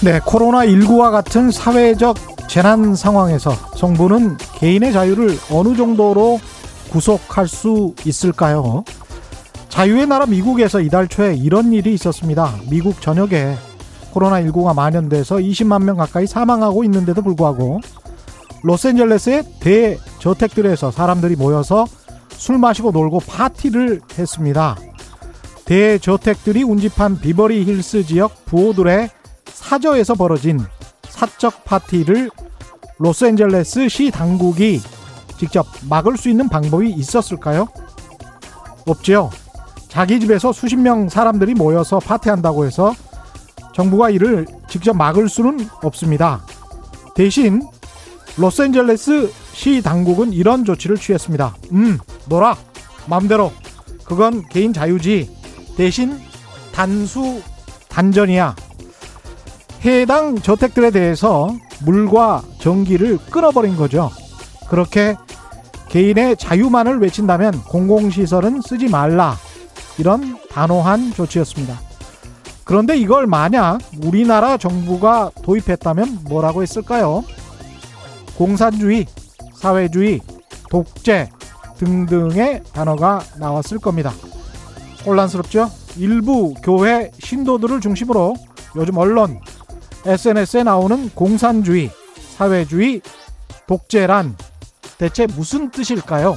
네, 코로나19와 같은 사회적 재난 상황에서 정부는 개인의 자유를 어느 정도로 구속할 수 있을까요? 자유의 나라 미국에서 이달 초에 이런 일이 있었습니다. 미국 전역에 코로나19가 만연돼서 20만 명 가까이 사망하고 있는데도 불구하고 로스앤젤레스의 대저택들에서 사람들이 모여서 술 마시고 놀고 파티를 했습니다. 대저택들이 운집한 비버리 힐스 지역 부호들의 사저에서 벌어진 사적 파티를 로스앤젤레스 시 당국이 직접 막을 수 있는 방법이 있었을까요? 없지요. 자기 집에서 수십 명 사람들이 모여서 파티한다고 해서 정부가 이를 직접 막을 수는 없습니다. 대신 로스앤젤레스 시 당국은 이런 조치를 취했습니다. 음, 놀아. 마음대로. 그건 개인 자유지. 대신 단수 단전이야. 해당 저택들에 대해서 물과 전기를 끊어버린 거죠. 그렇게 개인의 자유만을 외친다면 공공시설은 쓰지 말라. 이런 단호한 조치였습니다. 그런데 이걸 만약 우리나라 정부가 도입했다면 뭐라고 했을까요? 공산주의, 사회주의, 독재 등등의 단어가 나왔을 겁니다. 혼란스럽죠? 일부 교회 신도들을 중심으로 요즘 언론, SNS에 나오는 공산주의, 사회주의, 독재란 대체 무슨 뜻일까요?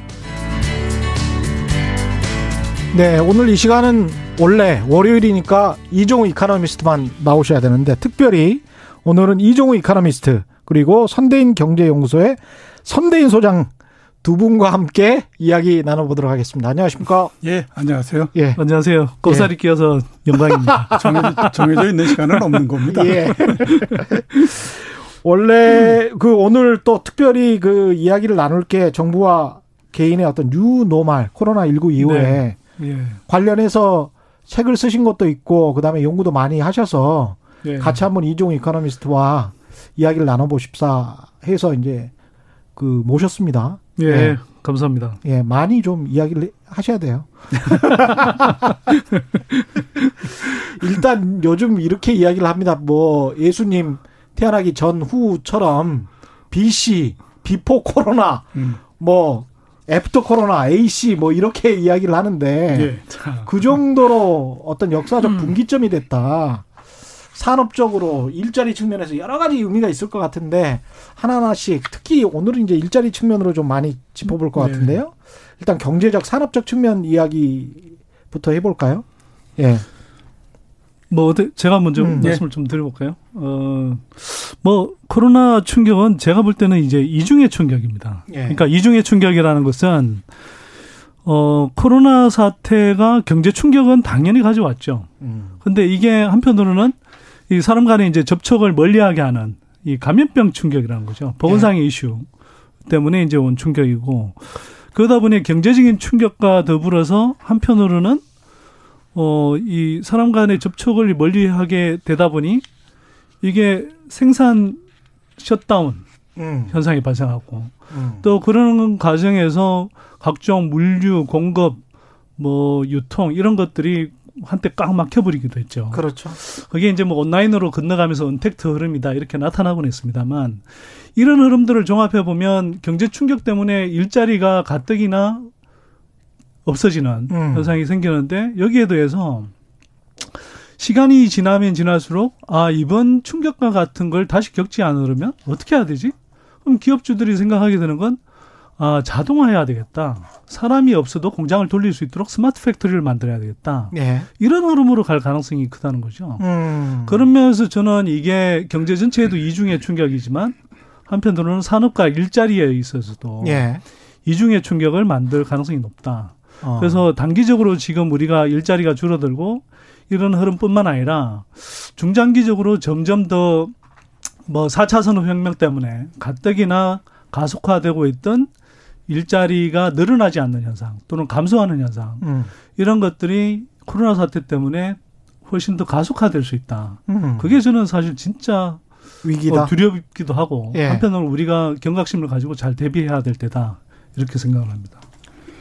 네, 오늘 이 시간은 원래 월요일이니까 이종우 이카노미스트만 나오셔야 되는데 특별히 오늘은 이종우 이카노미스트 그리고 선대인 경제연구소의 선대인 소장 두 분과 함께 이야기 나눠보도록 하겠습니다. 안녕하십니까? 예, 안녕하세요. 예. 안녕하세요. 꼽살이 예. 끼어서 영광입니다. 정해져, 정해져 있는 시간은 없는 겁니다. 예. 원래 그 오늘 또 특별히 그 이야기를 나눌 게 정부와 개인의 어떤 뉴노말 코로나 19 이후에 네. 예. 관련해서 책을 쓰신 것도 있고 그다음에 연구도 많이 하셔서 예. 같이 한번 이종 이코노미스트와 이야기를 나눠보십사 해서 이제 그 모셨습니다. 예, 예. 감사합니다. 예, 많이 좀 이야기를 하셔야 돼요. 일단 요즘 이렇게 이야기를 합니다. 뭐 예수님 태어나기 전 후처럼 BC, before corona, 음. 뭐 after corona, AC 뭐 이렇게 이야기를 하는데 예. 그 정도로 어떤 역사적 음. 분기점이 됐다. 산업적으로 일자리 측면에서 여러 가지 의미가 있을 것 같은데 하나하나씩 특히 오늘은 이제 일자리 측면으로 좀 많이 짚어볼 것 네. 같은데요. 일단 경제적 산업적 측면 이야기부터 해볼까요? 예. 뭐 제가 먼저 음, 네. 말씀을 네. 좀 드려볼까요? 어, 뭐 코로나 충격은 제가 볼 때는 이제 이중의 충격입니다. 예. 그러니까 이중의 충격이라는 것은 어 코로나 사태가 경제 충격은 당연히 가져왔죠. 음. 근데 이게 한편으로는 이 사람 간의 이제 접촉을 멀리하게 하는 이 감염병 충격이라는 거죠. 보건상의 예. 이슈 때문에 이제 온 충격이고 그러다 보니 경제적인 충격과 더불어서 한편으로는 어, 이 사람 간의 접촉을 멀리 하게 되다 보니 이게 생산 셧다운 음. 현상이 발생하고 음. 또 그런 과정에서 각종 물류 공급 뭐 유통 이런 것들이 한때 꽉 막혀버리기도 했죠. 그렇죠. 그게 이제 뭐 온라인으로 건너가면서 언택트 흐름이다 이렇게 나타나곤 했습니다만 이런 흐름들을 종합해 보면 경제 충격 때문에 일자리가 가뜩이나 없어지는 음. 현상이 생기는데 여기에 대해서 시간이 지나면 지날수록 아 이번 충격과 같은 걸 다시 겪지 않으려면 어떻게 해야 되지? 그럼 기업주들이 생각하게 되는 건 아, 자동화해야 되겠다. 사람이 없어도 공장을 돌릴 수 있도록 smart factory를 만들어야 되겠다. 예. 이런 흐름으로 갈 가능성이 크다는 거죠. 음. 그런 면에서 저는 이게 경제 전체에도 이중의 충격이지만 한편으로는 산업과 일자리에 있어서도 예. 이중의 충격을 만들 가능성이 높다. 어. 그래서 단기적으로 지금 우리가 일자리가 줄어들고 이런 흐름뿐만 아니라 중장기적으로 점점 더뭐 4차 산업혁명 때문에 가뜩이나 가속화되고 있던 일자리가 늘어나지 않는 현상 또는 감소하는 현상 음. 이런 것들이 코로나 사태 때문에 훨씬 더 가속화될 수 있다. 음. 그게 저는 사실 진짜 위기다. 어, 두렵기도 하고 예. 한편으로 우리가 경각심을 가지고 잘 대비해야 될 때다 이렇게 생각을 합니다.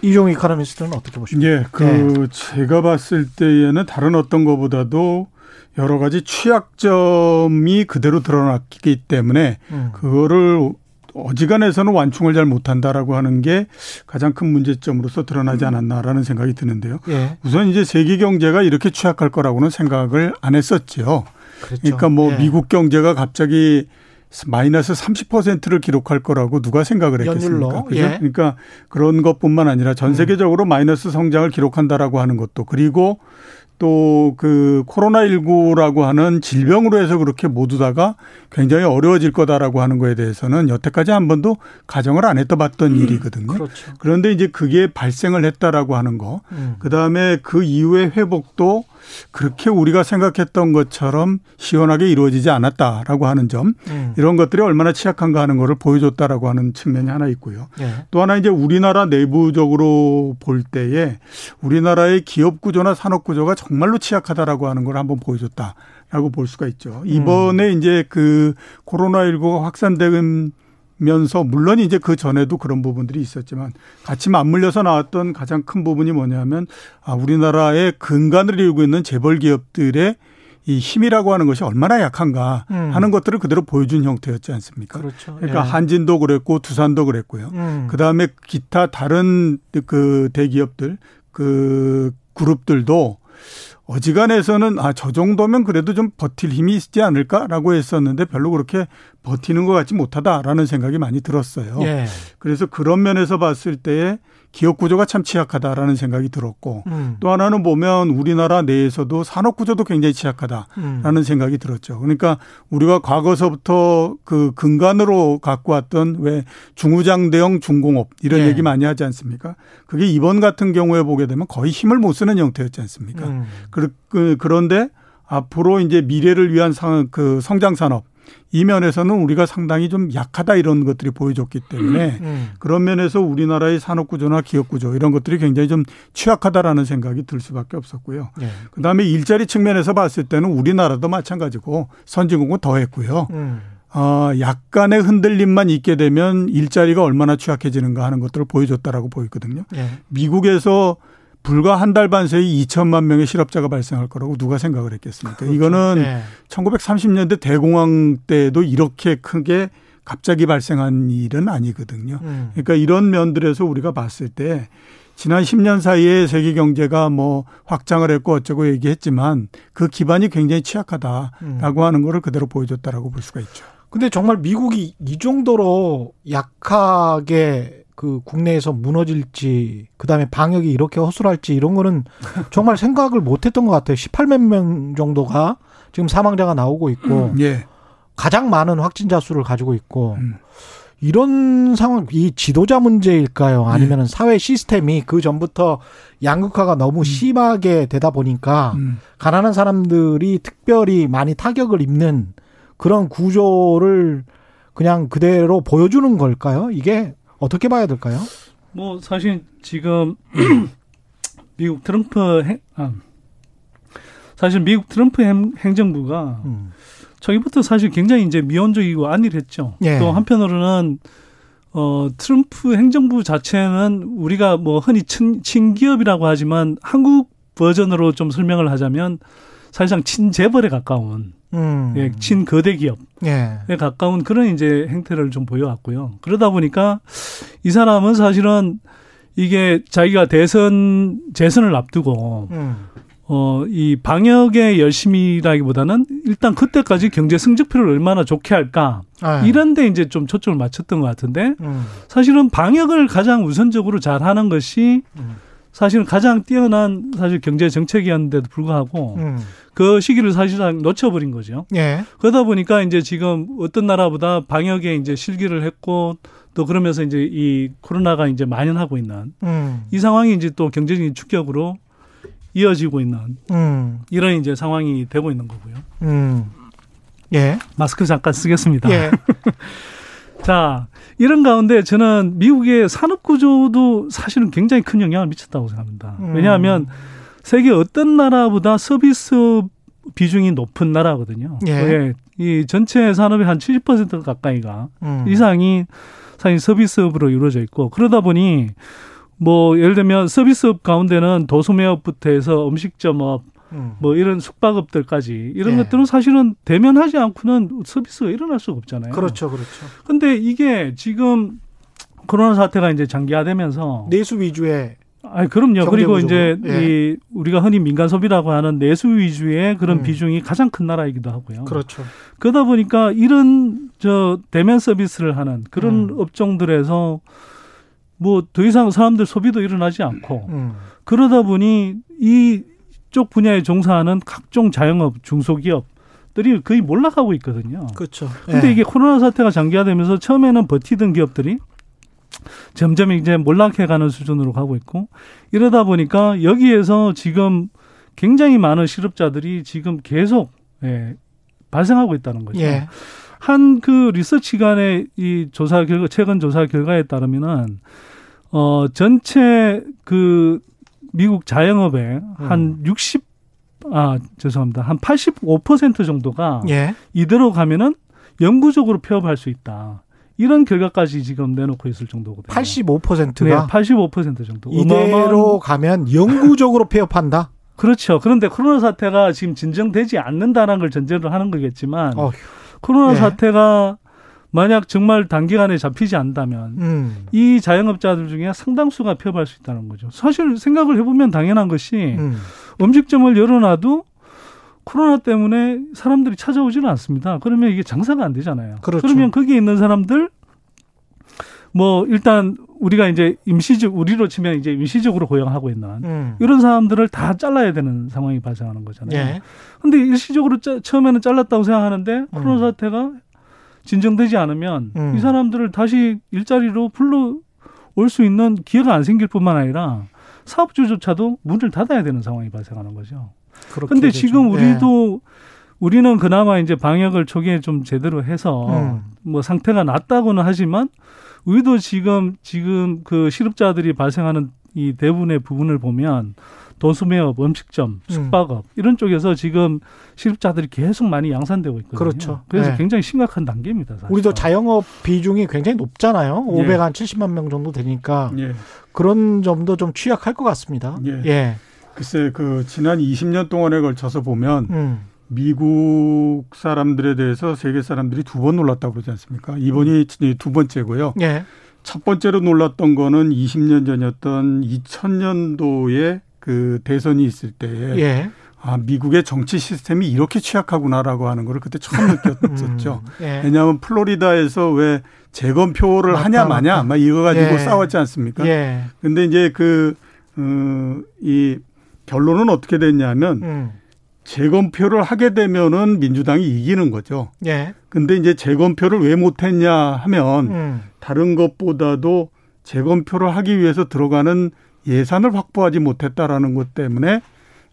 이종희 카라미스트는 어떻게 보십니까? 예, 그 예. 제가 봤을 때에는 다른 어떤 것보다도 여러 가지 취약점이 그대로 드러났기 때문에 음. 그거를 어지간해서는 완충을 잘 못한다라고 하는 게 가장 큰 문제점으로서 드러나지 않았나라는 생각이 드는데요. 예. 우선 이제 세계 경제가 이렇게 취약할 거라고는 생각을 안 했었죠. 그렇죠. 그러니까 뭐 예. 미국 경제가 갑자기 마이너스 30%를 기록할 거라고 누가 생각을 했겠습니까? 그죠? 예. 그러니까 그런 것뿐만 아니라 전 음. 세계적으로 음. 마이너스 성장을 기록한다라고 하는 것도 그리고 또 그 코로나19라고 하는 질병으로 해서 그렇게 모두 다가 굉장히 어려워질 거다라고 하는 거에 대해서는 여태까지 한 번도 가정을 안 했다 봤던 음, 일이거든요. 그렇죠. 그런데 이제 그게 발생을 했다라고 하는 거. 음. 그다음에 그 이후의 회복도 그렇게 우리가 생각했던 것처럼 시원하게 이루어지지 않았다라고 하는 점 음. 이런 것들이 얼마나 취약한가 하는 거를 보여줬다라고 하는 측면이 하나 있고요. 네. 또 하나 이제 우리나라 내부적으로 볼 때에 우리나라의 기업 구조나 산업 구조가 정말로 취약하다라고 하는 걸 한번 보여줬다라고 볼 수가 있죠. 이번에 음. 이제 그 코로나19가 확산된 면서 물론 이제 그 전에도 그런 부분들이 있었지만 같이 맞물려서 나왔던 가장 큰 부분이 뭐냐면 아 우리나라의 근간을 이루고 있는 재벌 기업들의 이 힘이라고 하는 것이 얼마나 약한가 음. 하는 것들을 그대로 보여준 형태였지 않습니까? 그렇죠. 그러니까 예. 한진도 그랬고 두산도 그랬고요. 음. 그다음에 기타 다른 그 대기업들 그 그룹들도 어지간해서는 아, 저 정도면 그래도 좀 버틸 힘이 있지 않을까라고 했었는데 별로 그렇게 버티는 것 같지 못하다라는 생각이 많이 들었어요. 예. 그래서 그런 면에서 봤을 때에 기업 구조가 참 취약하다라는 생각이 들었고 음. 또 하나는 보면 우리나라 내에서도 산업 구조도 굉장히 취약하다라는 음. 생각이 들었죠. 그러니까 우리가 과거서부터 그 근간으로 갖고 왔던 왜 중우장대형 중공업 이런 예. 얘기 많이 하지 않습니까? 그게 이번 같은 경우에 보게 되면 거의 힘을 못 쓰는 형태였지 않습니까? 음. 그, 그, 그런데 앞으로 이제 미래를 위한 상, 그 성장 산업 이 면에서는 우리가 상당히 좀 약하다 이런 것들이 보여줬기 때문에 음, 음. 그런 면에서 우리나라의 산업 구조나 기업 구조 이런 것들이 굉장히 좀 취약하다라는 생각이 들 수밖에 없었고요. 네. 그다음에 일자리 측면에서 봤을 때는 우리나라도 마찬가지고 선진국은 더했고요. 음. 어, 약간의 흔들림만 있게 되면 일자리가 얼마나 취약해지는가 하는 것들을 보여줬다라고 보였거든요. 네. 미국에서 불과 한 달 반 사이 2천만 명의 실업자가 발생할 거라고 누가 생각을 했겠습니까? 그렇죠. 이거는 네. 1930년대 대공황 때도 이렇게 크게 갑자기 발생한 일은 아니거든요. 음. 그러니까 이런 면들에서 우리가 봤을 때 지난 10년 사이에 세계 경제가 뭐 확장을 했고 어쩌고 얘기했지만 그 기반이 굉장히 취약하다라고 음. 하는 거를 그대로 보여줬다라고 볼 수가 있죠. 근데 정말 미국이 이 정도로 약하게 그 국내에서 무너질지 그다음에 방역이 이렇게 허술할지 이런 거는 정말 생각을 못 했던 것 같아요. 18만 명 정도가 지금 사망자가 나오고 있고 음, 예. 가장 많은 확진자 수를 가지고 있고 음. 이런 상황 이 지도자 문제일까요? 아니면 예. 사회 시스템이 그 전부터 양극화가 너무 음. 심하게 되다 보니까 음. 가난한 사람들이 특별히 많이 타격을 입는 그런 구조를 그냥 그대로 보여주는 걸까요? 이게 어떻게 봐야 될까요? 뭐 사실 지금 미국 트럼프 행, 아, 사실 미국 트럼프 행, 정부가 음. 저기부터 사실 굉장히 이제 미온적이고 안일했죠. 예. 또 한편으로는 어 트럼프 행정부 자체는 우리가 뭐 흔히 친, 친기업이라고 하지만 한국 버전으로 좀 설명을 하자면 사실상 친재벌에 가까운 음. 예, 친거대 기업에 예. 가까운 그런 이제 행태를 좀 보여왔고요. 그러다 보니까 이 사람은 사실은 이게 자기가 대선 재선을 앞두고 음. 어, 이 방역에 열심히라기보다는 일단 그때까지 경제 성적표를 얼마나 좋게 할까. 네. 이런데 이제 좀 초점을 맞췄던 것 같은데 음. 사실은 방역을 가장 우선적으로 잘 하는 것이 음. 사실은 가장 뛰어난 사실 경제 정책이었는데도 불구하고 음. 그 시기를 사실상 놓쳐버린 거죠. 예. 그러다 보니까 이제 지금 어떤 나라보다 방역에 이제 실기를 했고 또 그러면서 이제 이 코로나가 이제 만연하고 있는 음. 이 상황이 이제 또 경제적인 충격으로 이어지고 있는 음. 이런 이제 상황이 되고 있는 거고요. 음. 예. 마스크 잠깐 쓰겠습니다. 예. 자, 이런 가운데 저는 미국의 산업 구조도 사실은 굉장히 큰 영향을 미쳤다고 생각합니다. 음. 왜냐하면 세계 어떤 나라보다 서비스 비중이 높은 나라거든요. 예. 이 전체 산업의 한 70% 가까이가 음. 이상이 사실 서비스업으로 이루어져 있고 그러다 보니 뭐 예를 들면 서비스업 가운데는 도소매업부터 해서 음식점업 음. 뭐 이런 숙박업들까지 이런 예. 것들은 사실은 대면하지 않고는 서비스가 일어날 수가 없잖아요. 그렇죠, 그렇죠. 근데 이게 지금 코로나 사태가 이제 장기화되면서 내수 위주의 아, 그럼요. 그리고 이제 예. 이 우리가 흔히 민간 소비라고 하는 내수 위주의 그런 음. 비중이 가장 큰 나라이기도 하고요. 그렇죠. 그러다 보니까 이런 저 대면 서비스를 하는 그런 음. 업종들에서 뭐 더 이상 사람들 소비도 일어나지 않고 음. 그러다 보니 이 쪽 분야에 종사하는 각종 자영업, 중소기업들이 거의 몰락하고 있거든요. 그렇죠. 근데 예. 이게 코로나 사태가 장기화되면서 처음에는 버티던 기업들이 점점 이제 몰락해가는 수준으로 가고 있고 이러다 보니까 여기에서 지금 굉장히 많은 실업자들이 지금 계속 예, 발생하고 있다는 거죠. 예. 한그 리서치 간의 이 조사 결과 최근 조사 결과에 따르면은 어 전체 그 미국 자영업의 음. 한 60, 아, 죄송합니다. 한 85% 정도가 예. 이대로 가면은 영구적으로 폐업할 수 있다. 이런 결과까지 지금 내놓고 있을 정도거든요. 85%가? 네, 85% 정도. 이대로 가면 영구적으로 폐업한다? 그렇죠. 그런데 코로나 사태가 지금 진정되지 않는다는 걸 전제로 하는 거겠지만 어휴. 코로나 네. 사태가 만약 정말 단기간에 잡히지 않는다면 음. 이 자영업자들 중에 상당수가 폐업할 수 있다는 거죠. 사실 생각을 해보면 당연한 것이 음. 식점을 열어놔도 코로나 때문에 사람들이 찾아오지는 않습니다. 그러면 이게 장사가 안 되잖아요. 그렇죠. 그러면 거기에 있는 사람들 뭐 일단 우리가 이제 임시적 우리로 치면 이제 임시적으로 고용하고 있는 음. 이런 사람들을 다 잘라야 되는 상황이 발생하는 거잖아요. 예. 근데 일시적으로 짜, 처음에는 잘랐다고 생각하는데 음. 코로나 사태가 진정되지 않으면 음. 이 사람들을 다시 일자리로 불러 올 수 있는 기회가 안 생길 뿐만 아니라 사업주조차도 문을 닫아야 되는 상황이 발생하는 거죠. 그런데 지금 우리도 예. 우리는 그나마 이제 방역을 초기에 좀 제대로 해서 음. 뭐 상태가 낫다고는 하지만 우리도 지금 지금 그 실업자들이 발생하는 이 대부분의 부분을 보면 도수매업, 음식점, 음. 숙박업 음. 이런 쪽에서 지금 실업자들이 계속 많이 양산되고 있거든요. 그렇죠. 그래서 네. 굉장히 심각한 단계입니다. 사실. 우리도 자영업 비중이 굉장히 높잖아요. 예. 500한 70만 명 정도 되니까 예. 그런 점도 좀 취약할 것 같습니다. 예. 예. 글쎄 그 지난 20년 동안에 걸쳐서 보면 음. 미국 사람들에 대해서 세계 사람들이 두 번 놀랐다고 그러지 않습니까? 이번이 음. 두 번째고요. 예. 첫 번째로 놀랐던 거는 20년 전이었던 2000년도에 그 대선이 있을 때에 예. 아, 미국의 정치 시스템이 이렇게 취약하구나라고 하는 거를 그때 처음 느꼈었죠. 음, 예. 왜냐하면 플로리다에서 왜 재검표를 맞다, 하냐 마냐 맞다. 막 이거 가지고 예. 싸웠지 않습니까? 예. 근데 이제 그, 어, 이 결론은 어떻게 됐냐면 음. 재검표를 하게 되면은 민주당이 이기는 거죠. 예. 근데 이제 재검표를 왜 못했냐 하면 음. 다른 것보다도 재검표를 하기 위해서 들어가는 예산을 확보하지 못했다라는 것 때문에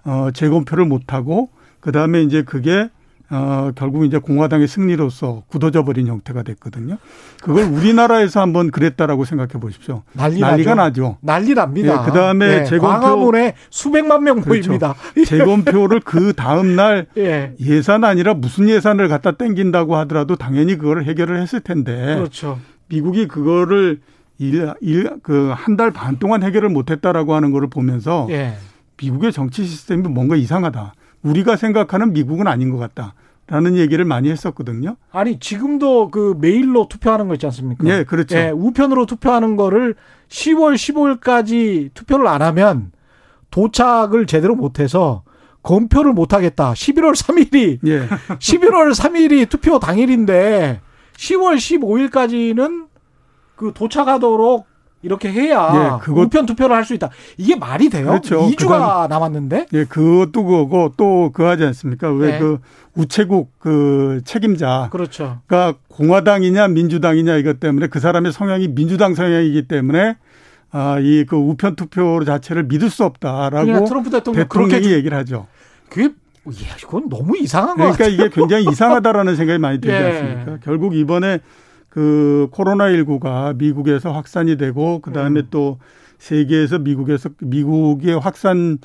어 재검표를 못 하고 그 다음에 이제 그게 어, 결국 이제 공화당의 승리로서 굳어져 버린 형태가 됐거든요. 그걸 우리나라에서 한번 그랬다라고 생각해 보십시오. 난리 난리가 나죠. 나죠. 난리 납니다. 네, 그다음에 네, 재검표 광화문에 수백만 명 그렇죠. 보입니다. 재검표를 그 다음 날 예. 예산 아니라 무슨 예산을 갖다 땡긴다고 하더라도 당연히 그거를 해결을 했을 텐데. 그렇죠. 미국이 그거를 일, 일, 그, 한 달 반 동안 해결을 못 했다라고 하는 거를 보면서 예. 미국의 정치 시스템이 뭔가 이상하다. 우리가 생각하는 미국은 아닌 것 같다. 라는 얘기를 많이 했었거든요. 아니, 지금도 그 메일로 투표하는 거 있지 않습니까? 예, 그렇죠. 예, 우편으로 투표하는 거를 10월 15일까지 투표를 안 하면 도착을 제대로 못 해서 검표를 못 하겠다. 11월 3일이 예. 11월 3일이 투표 당일인데 10월 15일까지는 그 도착하도록 이렇게 해야 예, 그것, 우편 투표를 할 수 있다. 이게 말이 돼요? 그렇죠. 2주가 그다음, 남았는데. 예, 그것도 그거고 또그 하지 않습니까? 왜그 네. 우체국 그 책임자 그렇죠. 그러니까 공화당이냐 민주당이냐 이것 때문에 그 사람의 성향이 민주당 성향이기 때문에 아, 이 그 우편 투표 자체를 믿을 수 없다라고 트럼프 대통령 그렇게 얘기를 하죠. 그게 예, 이건 너무 이상한 거 그러니까 이게 굉장히 이상하다라는 생각이 많이 들지 예. 않습니까? 결국 이번에 그 코로나19가 미국에서 확산이 되고 그다음에 음. 또 세계에서 미국에서 미국의 확산이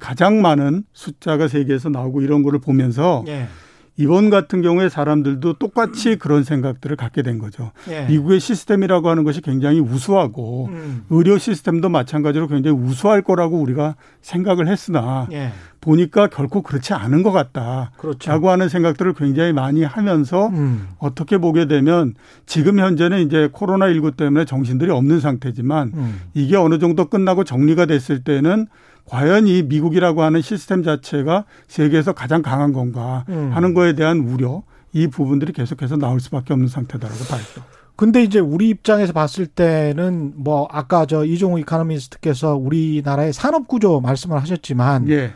가장 많은 숫자가 세계에서 나오고 이런 거를 보면서 예. 이번 같은 경우에 사람들도 똑같이 그런 생각들을 갖게 된 거죠. 예. 미국의 시스템이라고 하는 것이 굉장히 우수하고 음. 의료 시스템도 마찬가지로 굉장히 우수할 거라고 우리가 생각을 했으나 예. 보니까 결코 그렇지 않은 것 같다라고 그렇죠. 하는 생각들을 굉장히 많이 하면서 음. 어떻게 보게 되면 지금 현재는 이제 코로나 19 때문에 정신들이 없는 상태지만 음. 이게 어느 정도 끝나고 정리가 됐을 때는 과연 이 미국이라고 하는 시스템 자체가 세계에서 가장 강한 건가 음. 하는 거에 대한 우려 이 부분들이 계속해서 나올 수밖에 없는 상태다라고 봐야죠. 근데 이제 우리 입장에서 봤을 때는 뭐 아까 저 이종우 이카노미스트께서 우리나라의 산업 구조 말씀을 하셨지만 예.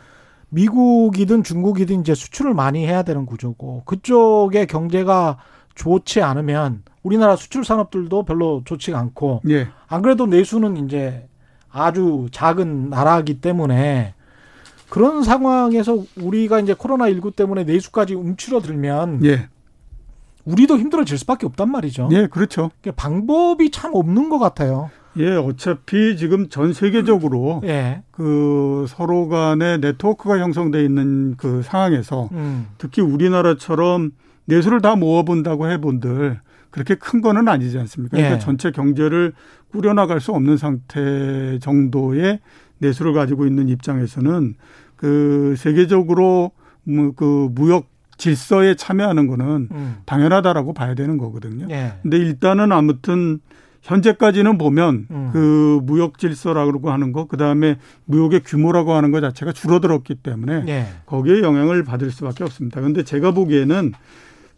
미국이든 중국이든 이제 수출을 많이 해야 되는 구조고 그쪽의 경제가 좋지 않으면 우리나라 수출 산업들도 별로 좋지가 않고 예. 안 그래도 내수는 이제 아주 작은 나라이기 때문에 그런 상황에서 우리가 이제 코로나 19 때문에 내수까지 움츠러들면 예. 우리도 힘들어질 수밖에 없단 말이죠. 예, 그렇죠. 그러니까 방법이 참 없는 것 같아요. 예, 어차피 지금 전 세계적으로 예. 그 서로 간에 네트워크가 형성돼 있는 그 상황에서 음. 특히 우리나라처럼 내수를 다 모아본다고 해본들 그렇게 큰 거는 아니지 않습니까? 그러니까 예. 전체 경제를 꾸려나갈 수 없는 상태 정도의 내수를 가지고 있는 입장에서는 그 세계적으로 그 무역 질서에 참여하는 거는 음. 당연하다라고 봐야 되는 거거든요. 예. 근데 일단은 아무튼 현재까지는 보면 음. 그 무역 질서라고 하는 거, 그 다음에 무역의 규모라고 하는 것 자체가 줄어들었기 때문에 예. 거기에 영향을 받을 수밖에 없습니다. 그런데 제가 보기에는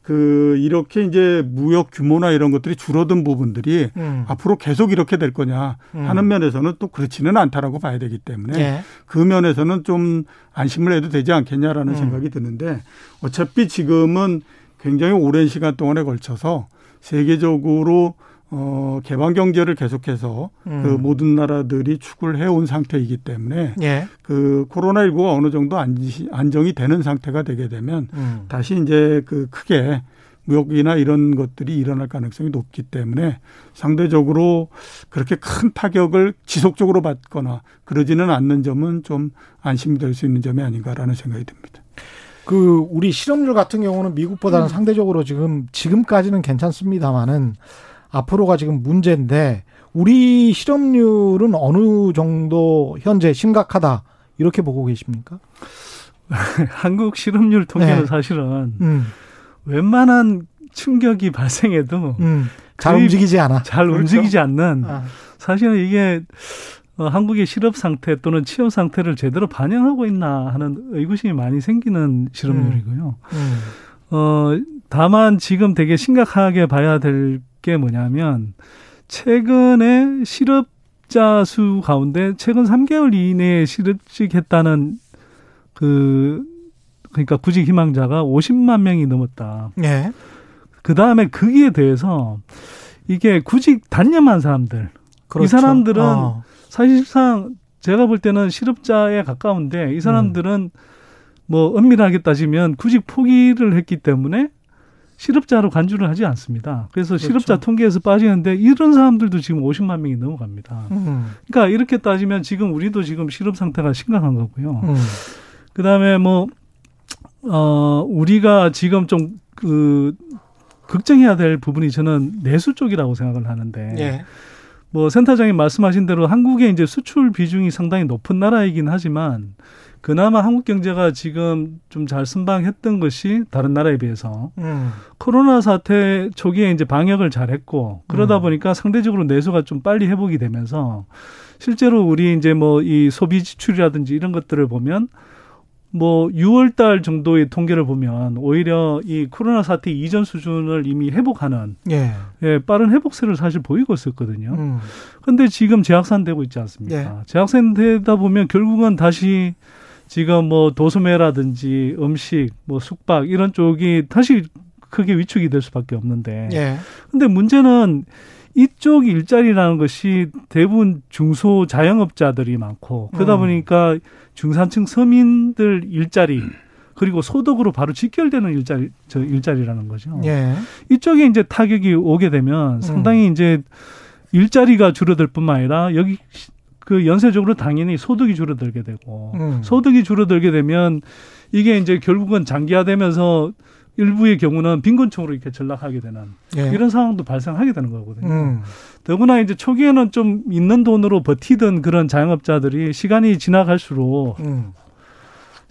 그 이렇게 이제 무역 규모나 이런 것들이 줄어든 부분들이 음. 앞으로 계속 이렇게 될 거냐 음. 하는 음. 면에서는 또 그렇지는 않다라고 봐야 되기 때문에 네. 그 면에서는 좀 안심을 해도 되지 않겠냐라는 음. 생각이 드는데 어차피 지금은 굉장히 오랜 시간 동안에 걸쳐서 세계적으로 어, 개방 경제를 계속해서 음. 그 모든 나라들이 축을 해온 상태이기 때문에 예. 그 코로나19가 어느 정도 안정이 되는 상태가 되게 되면 음. 다시 이제 그 크게 무역이나 이런 것들이 일어날 가능성이 높기 때문에 상대적으로 그렇게 큰 타격을 지속적으로 받거나 그러지는 않는 점은 좀 안심이 될수 있는 점이 아닌가라는 생각이 듭니다. 그 우리 실업률 같은 경우는 미국보다는 음. 상대적으로 지금 지금까지는 괜찮습니다만은 앞으로가 지금 문제인데 우리 실업률은 어느 정도 현재 심각하다 이렇게 보고 계십니까? 한국 실업률 통계는 네. 사실은 음. 웬만한 충격이 발생해도 음. 잘 움직이지 않아. 잘 그렇죠? 움직이지 않는 아. 사실은 이게 어, 한국의 실업 상태 또는 취업 상태를 제대로 반영하고 있나 하는 의구심이 많이 생기는 실업률이고요. 음. 음. 어, 다만 지금 되게 심각하게 봐야 될 게 뭐냐면 최근에 실업자 수 가운데 최근 3개월 이내에 실업직했다는 그 그러니까 구직 희망자가 50만 명이 넘었다. 네. 그 다음에 거기에 대해서 이게 구직 단념한 사람들. 그렇죠. 이 사람들은 어. 사실상 제가 볼 때는 실업자에 가까운데 이 사람들은 음. 뭐 엄밀하게 따지면 구직 포기를 했기 때문에 실업자로 간주를 하지 않습니다. 그래서 그렇죠. 실업자 통계에서 빠지는데 이런 사람들도 지금 50만 명이 넘어갑니다. 음. 그러니까 이렇게 따지면 지금 우리도 지금 실업 상태가 심각한 거고요. 음. 그다음에 뭐 어, 우리가 지금 좀그 걱정해야 될 부분이 저는 내수 쪽이라고 생각을 하는데 예. 뭐 센터장님 말씀하신 대로 한국의 이제 수출 비중이 상당히 높은 나라이긴 하지만 그나마 한국 경제가 지금 좀잘 선방했던 것이 다른 나라에 비해서 음. 코로나 사태 초기에 이제 방역을 잘했고 그러다 음. 보니까 상대적으로 내수가 좀 빨리 회복이 되면서 실제로 우리 이제 뭐 이 소비 지출이라든지 이런 것들을 보면 뭐 6월 달 정도의 통계를 보면 오히려 이 코로나 사태 이전 수준을 이미 회복하는 예. 예 빠른 회복세를 사실 보이고 있었거든요. 음. 근데 지금 재확산 되고 있지 않습니까? 예. 재확산 되다 보면 결국은 다시 지금 뭐 도소매라든지 음식, 뭐 숙박 이런 쪽이 다시 크게 위축이 될 수밖에 없는데. 예. 근데 문제는 이쪽 일자리라는 것이 대부분 중소 자영업자들이 많고 그러다 음. 보니까 중산층 서민들 일자리 그리고 소득으로 바로 직결되는 일자리 저 일자리라는 거죠. 예. 이쪽에 이제 타격이 오게 되면 음. 상당히 음. 이제 일자리가 줄어들 뿐만 아니라 여기 그 연쇄적으로 당연히 소득이 줄어들게 되고 음. 소득이 줄어들게 되면 이게 이제 결국은 장기화되면서 일부의 경우는 빈곤층으로 이렇게 전락하게 되는 예. 이런 상황도 발생하게 되는 거거든요. 음. 더구나 이제 초기에는 좀 있는 돈으로 버티던 그런 자영업자들이 시간이 지나갈수록 음.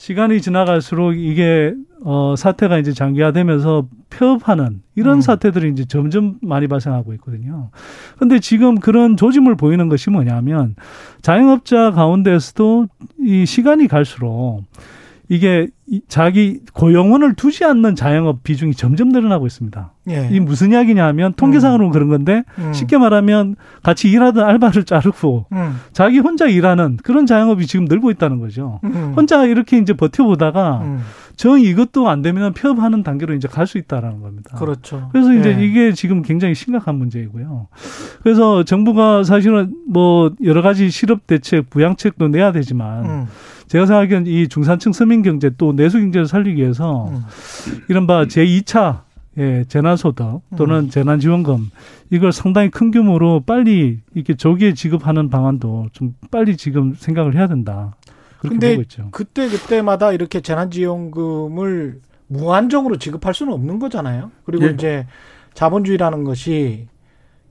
시간이 지나갈수록 이게 어 사태가 이제 장기화되면서 폐업하는 이런 음. 사태들이 이제 점점 많이 발생하고 있거든요. 근데 지금 그런 조짐을 보이는 것이 뭐냐면 자영업자 가운데서도 이 시간이 갈수록 이게 자기 고용원을 두지 않는 자영업 비중이 점점 늘어나고 있습니다. 예. 이 무슨 이야기냐 하면 통계상으로는 음. 그런 건데 음. 쉽게 말하면 같이 일하던 알바를 자르고 음. 자기 혼자 일하는 그런 자영업이 지금 늘고 있다는 거죠. 음. 혼자 이렇게 이제 버텨보다가 음. 정 이것도 안 되면 폐업하는 단계로 이제 갈 수 있다라는 겁니다. 그렇죠. 그래서 이제 예. 이게 지금 굉장히 심각한 문제이고요. 그래서 정부가 사실은 뭐 여러 가지 실업 대책, 부양책도 내야 되지만 음. 제가 생각하기엔 이 중산층 서민 경제 또 내수 경제를 살리기 위해서 음. 이른바 제2차 예, 재난소득 또는 음. 재난지원금 이걸 상당히 큰 규모로 빨리 이렇게 조기에 지급하는 방안도 좀 빨리 지금 생각을 해야 된다. 있죠. 그때 그때마다 이렇게 재난지원금을 무한정으로 지급할 수는 없는 거잖아요. 그리고 예. 이제 자본주의라는 것이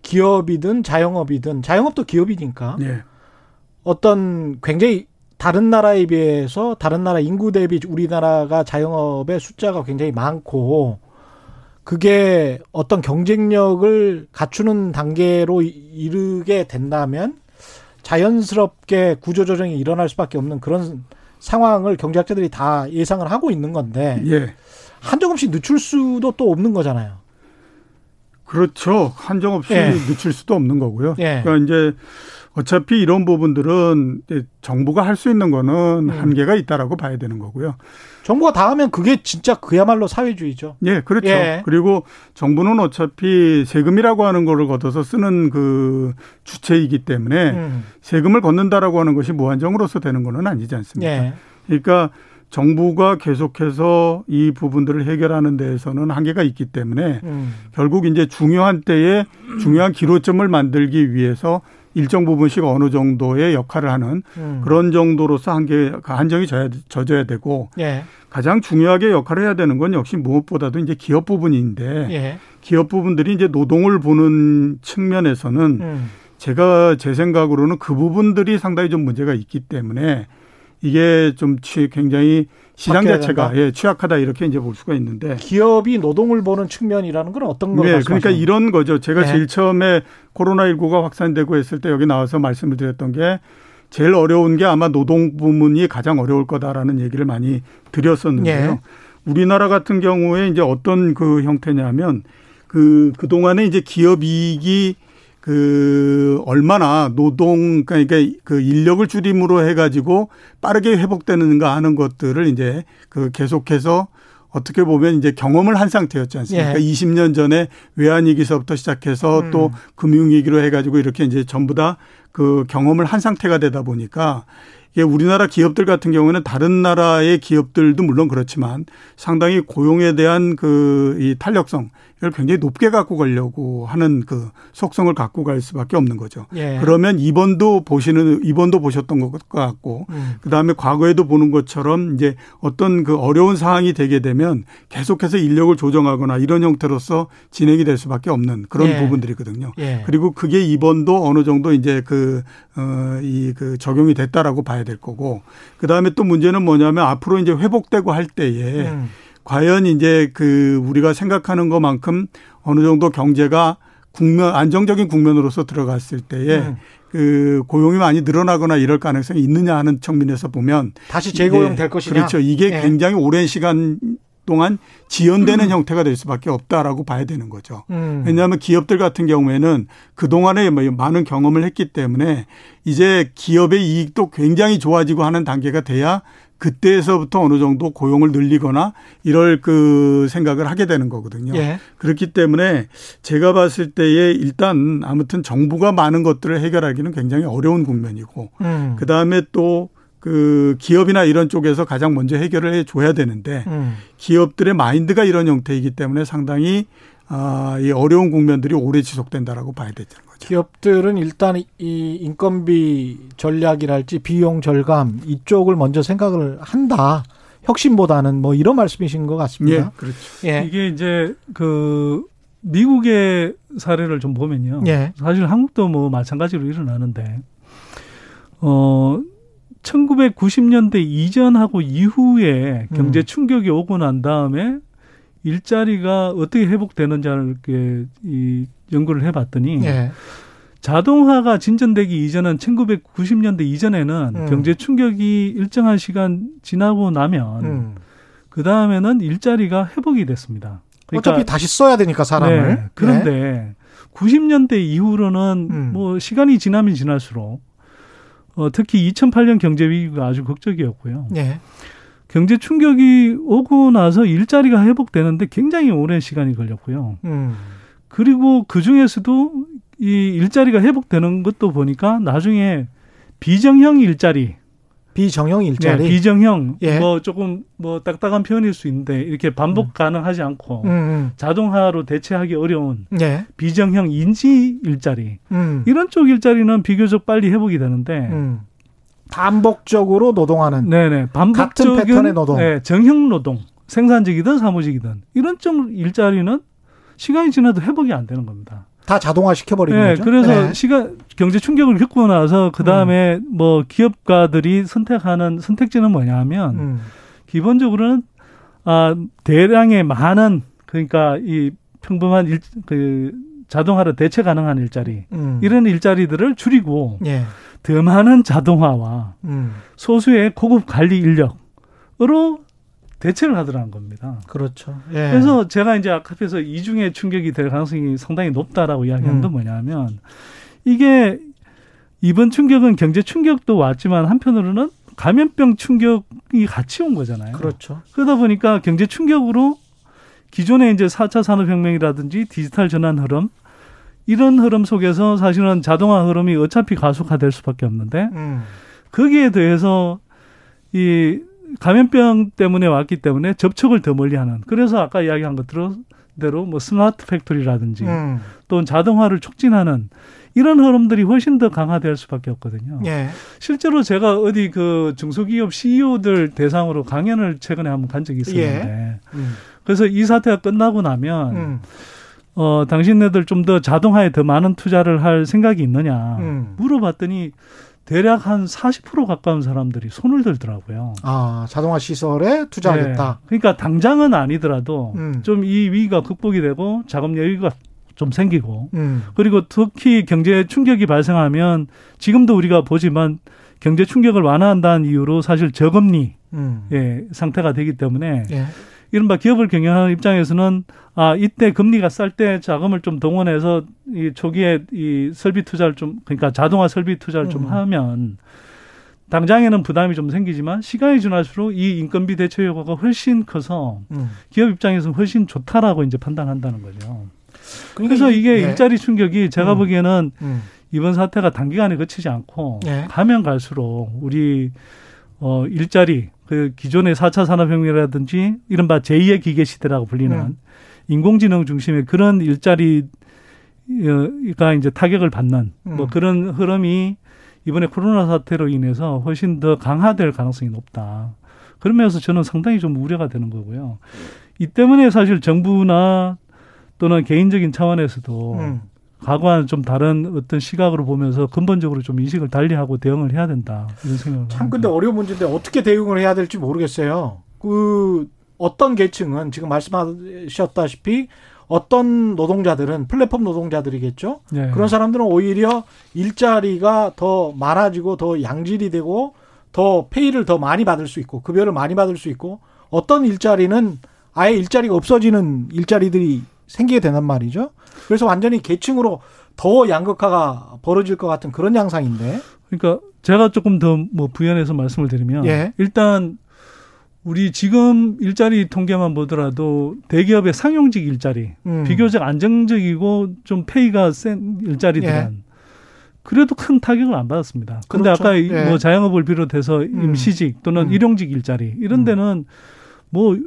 기업이든 자영업이든 자영업도 기업이니까 예. 어떤 굉장히 다른 나라에 비해서 다른 나라 인구 대비 우리나라가 자영업의 숫자가 굉장히 많고 그게 어떤 경쟁력을 갖추는 단계로 이르게 된다면 자연스럽게 구조조정이 일어날 수밖에 없는 그런 상황을 경제학자들이 다 예상을 하고 있는 건데 예. 한정 없이 늦출 수도 또 없는 거잖아요. 그렇죠. 한정 없이 예. 늦출 수도 없는 거고요. 예. 그러니까 이제 어차피 이런 부분들은 정부가 할 수 있는 거는 음. 한계가 있다라고 봐야 되는 거고요. 정부가 다 하면 그게 진짜 그야말로 사회주의죠. 예, 그렇죠. 예. 그리고 정부는 어차피 세금이라고 하는 거를 걷어서 쓰는 그 주체이기 때문에 음. 세금을 걷는다라고 하는 것이 무한정으로서 되는 거는 아니지 않습니까? 예. 그러니까 정부가 계속해서 이 부분들을 해결하는 데에서는 한계가 있기 때문에 음. 결국 이제 중요한 때에 중요한 기로점을 만들기 위해서 일정 부분씩 어느 정도의 역할을 하는 음. 그런 정도로서 한계 한정이 져야 져져야 되고 예. 가장 중요하게 역할을 해야 되는 건 역시 무엇보다도 이제 기업 부분인데 예. 기업 부분들이 이제 노동을 보는 측면에서는 음. 제가 제 생각으로는 그 부분들이 상당히 좀 문제가 있기 때문에 이게 좀 굉장히 시장 자체가 예, 취약하다 이렇게 이제 볼 수가 있는데 기업이 노동을 보는 측면이라는 건 어떤 거 네, 그러니까 이런 거죠. 제가 네. 제일 처음에 코로나19가 확산되고 했을 때 여기 나와서 말씀을 드렸던 게 제일 어려운 게 아마 노동 부문이 가장 어려울 거다라는 얘기를 많이 드렸었는데요. 네. 우리나라 같은 경우에 이제 어떤 그 형태냐면 그 그동안에 이제 기업 이익이 그 얼마나 노동 그러니까 그 인력을 줄임으로 해가지고 빠르게 회복되는가 하는 것들을 이제 그 계속해서 어떻게 보면 이제 경험을 한 상태였지 않습니까? 예. 20년 전에 외환위기서부터 시작해서 음. 또 금융위기로 해가지고 이렇게 이제 전부 다 그 경험을 한 상태가 되다 보니까 이게 우리나라 기업들 같은 경우는 다른 나라의 기업들도 물론 그렇지만 상당히 고용에 대한 그 이 탄력성 이걸 굉장히 높게 갖고 가려고 하는 그 속성을 갖고 갈 수밖에 없는 거죠. 예. 그러면 이번도 보시는 이번도 보셨던 것 같고 음. 그다음에 과거에도 보는 것처럼 이제 어떤 그 어려운 상황이 되게 되면 계속해서 인력을 조정하거나 이런 형태로서 진행이 될 수밖에 없는 그런 예. 부분들이거든요. 예. 그리고 그게 이번도 어느 정도 이제 그 어 이 그 적용이 됐다라고 봐야 될 거고 그다음에 또 문제는 뭐냐면 앞으로 이제 회복되고 할 때에 음. 과연 이제 그 우리가 생각하는 것만큼 어느 정도 경제가 국면 안정적인 국면으로서 들어갔을 때에 음. 그 고용이 많이 늘어나거나 이럴 가능성이 있느냐 하는 측면에서 보면 다시 재고용 될 것이냐 그렇죠. 이게 네. 굉장히 오랜 시간 동안 지연되는 음. 형태가 될 수밖에 없다라고 봐야 되는 거죠. 음. 왜냐하면 기업들 같은 경우에는 그동안에 뭐 많은 경험을 했기 때문에 이제 기업의 이익도 굉장히 좋아지고 하는 단계가 돼야 그때에서부터 어느 정도 고용을 늘리거나 이럴 그 생각을 하게 되는 거거든요. 예. 그렇기 때문에 제가 봤을 때에 일단 아무튼 정부가 많은 것들을 해결하기는 굉장히 어려운 국면이고 음. 그다음에 또 그 기업이나 이런 쪽에서 가장 먼저 해결을 해 줘야 되는데 음. 기업들의 마인드가 이런 형태이기 때문에 상당히 아, 이 어려운 국면들이 오래 지속된다라고 봐야 되는 거죠. 기업들은 일단 이 인건비 전략이랄지 비용 절감 이쪽을 먼저 생각을 한다. 혁신보다는 뭐 이런 말씀이신 것 같습니다. 예, 그렇죠. 예. 이게 이제 그 미국의 사례를 좀 보면요. 예. 사실 한국도 뭐 마찬가지로 일어나는데 어 1990년대 이전하고 이후에 경제 음. 충격이 오고 난 다음에 일자리가 어떻게 회복되는지를 이렇게 이 연구를 해봤더니 예. 자동화가 진전되기 이전은 1990년대 이전에는 음. 경제 충격이 일정한 시간 지나고 나면 음. 그 다음에는 일자리가 회복이 됐습니다. 그러니까 어차피 다시 써야 되니까 사람을. 네. 그런데 네. 90년대 이후로는 음. 뭐 시간이 지나면 지날수록 어, 특히 2008년 경제 위기가 아주 극적이었고요. 네. 경제 충격이 오고 나서 일자리가 회복되는데 굉장히 오랜 시간이 걸렸고요. 음. 그리고 그 중에서도 이 일자리가 회복되는 것도 보니까 나중에 비정형 일자리 비정형 일자리. 네, 비정형. 예. 뭐 조금 뭐 딱딱한 표현일 수 있는데 이렇게 반복 음. 가능하지 않고 음, 음. 자동화로 대체하기 어려운 예. 비정형 인지 일자리. 음. 이런 쪽 일자리는 비교적 빨리 회복이 되는데 음. 반복적으로 노동하는 네네 반복적인 같은 패턴의 노동. 네, 정형 노동. 생산직이든 사무직이든 이런 쪽 일자리는 시간이 지나도 회복이 안 되는 겁니다. 다 자동화 시켜버리는 네, 거죠. 그래서 네. 시간 경제 충격을 겪고 나서 그 다음에 음. 뭐 기업가들이 선택하는 선택지는 뭐냐면 음. 기본적으로는 아 대량의 많은 그러니까 이 평범한 일, 그 자동화로 대체 가능한 일자리 음. 이런 일자리들을 줄이고 예. 더 많은 자동화와 음. 소수의 고급 관리 인력으로 대체를 하더라는 겁니다. 그렇죠. 예. 그래서 제가 이제 앞에서 이중의 충격이 될 가능성이 상당히 높다라고 이야기한 음. 건 뭐냐면 이게 이번 충격은 경제 충격도 왔지만 한편으로는 감염병 충격이 같이 온 거잖아요. 그렇죠. 그러다 보니까 경제 충격으로 기존의 이제 4차 산업혁명이라든지 디지털 전환 흐름 이런 흐름 속에서 사실은 자동화 흐름이 어차피 가속화될 수밖에 없는데 음. 거기에 대해서 이 감염병 때문에 왔기 때문에 접촉을 더 멀리하는. 그래서 아까 이야기한 것대로 뭐 smart factory라든지 음. 또는 자동화를 촉진하는 이런 흐름들이 훨씬 더 강화될 수밖에 없거든요. 예. 실제로 제가 어디 그 중소기업 CEO들 대상으로 강연을 최근에 한번 간 적이 있었는데, 예. 음. 그래서 이 사태가 끝나고 나면 음. 어 당신네들 좀 더 자동화에 더 많은 투자를 할 생각이 있느냐 음. 물어봤더니 대략 한 40% 가까운 사람들이 손을 들더라고요. 아, 자동화 시설에 투자하겠다. 네. 그러니까 당장은 아니더라도 음. 좀이 위기가 극복이 되고 자금 여유가 좀 생기고 음. 그리고 특히 경제 충격이 발생하면 지금도 우리가 보지만 경제 충격을 완화한다는 이유로 사실 저금리 음. 예, 상태가 되기 때문에 예. 이른바 기업을 경영하는 입장에서는 아 이때 금리가 쌀 때 자금을 좀 동원해서 이 초기에 이 설비 투자를 좀 그러니까 자동화 설비 투자를 음. 좀 하면 당장에는 부담이 좀 생기지만 시간이 지날수록 이 인건비 대체 효과가 훨씬 커서 음. 기업 입장에서는 훨씬 좋다라고 이제 판단한다는 거죠. 그래서 이게 네. 일자리 충격이 제가 음. 보기에는 음. 이번 사태가 단기간에 그치지 않고 네. 가면 갈수록 우리 어 일자리 그 기존의 4차 산업혁명이라든지 이른바 제2의 기계 시대라고 불리는 음. 인공지능 중심의 그런 일자리가 이제 타격을 받는 뭐 음. 뭐 그런 흐름이 이번에 코로나 사태로 인해서 훨씬 더 강화될 가능성이 높다. 그러면서 저는 상당히 좀 우려가 되는 거고요. 이 때문에 사실 정부나 또는 개인적인 차원에서도 음. 과거와는 좀 다른 어떤 시각으로 보면서 근본적으로 좀 인식을 달리하고 대응을 해야 된다 이런 생각을 참 합니다. 근데 어려운 문제인데 어떻게 대응을 해야 될지 모르겠어요. 그 어떤 계층은 지금 말씀하셨다시피 어떤 노동자들은 플랫폼 노동자들이겠죠. 네. 그런 사람들은 오히려 일자리가 더 많아지고 더 양질이 되고 더 페이를 더 많이 받을 수 있고 급여를 많이 받을 수 있고 어떤 일자리는 아예 일자리가 없어지는 일자리들이 생기게 된단 말이죠. 그래서 완전히 계층으로 더 양극화가 벌어질 것 같은 그런 양상인데. 그러니까 제가 조금 더 뭐 부연해서 말씀을 드리면 예. 일단 우리 지금 일자리 통계만 보더라도 대기업의 상용직 일자리 음. 비교적 안정적이고 좀 페이가 센 일자리들은 예. 그래도 큰 타격을 안 받았습니다. 근데 그렇죠. 아까 이 예. 뭐 자영업을 비롯해서 음. 임시직 또는 음. 일용직 일자리 이런 데는 뭐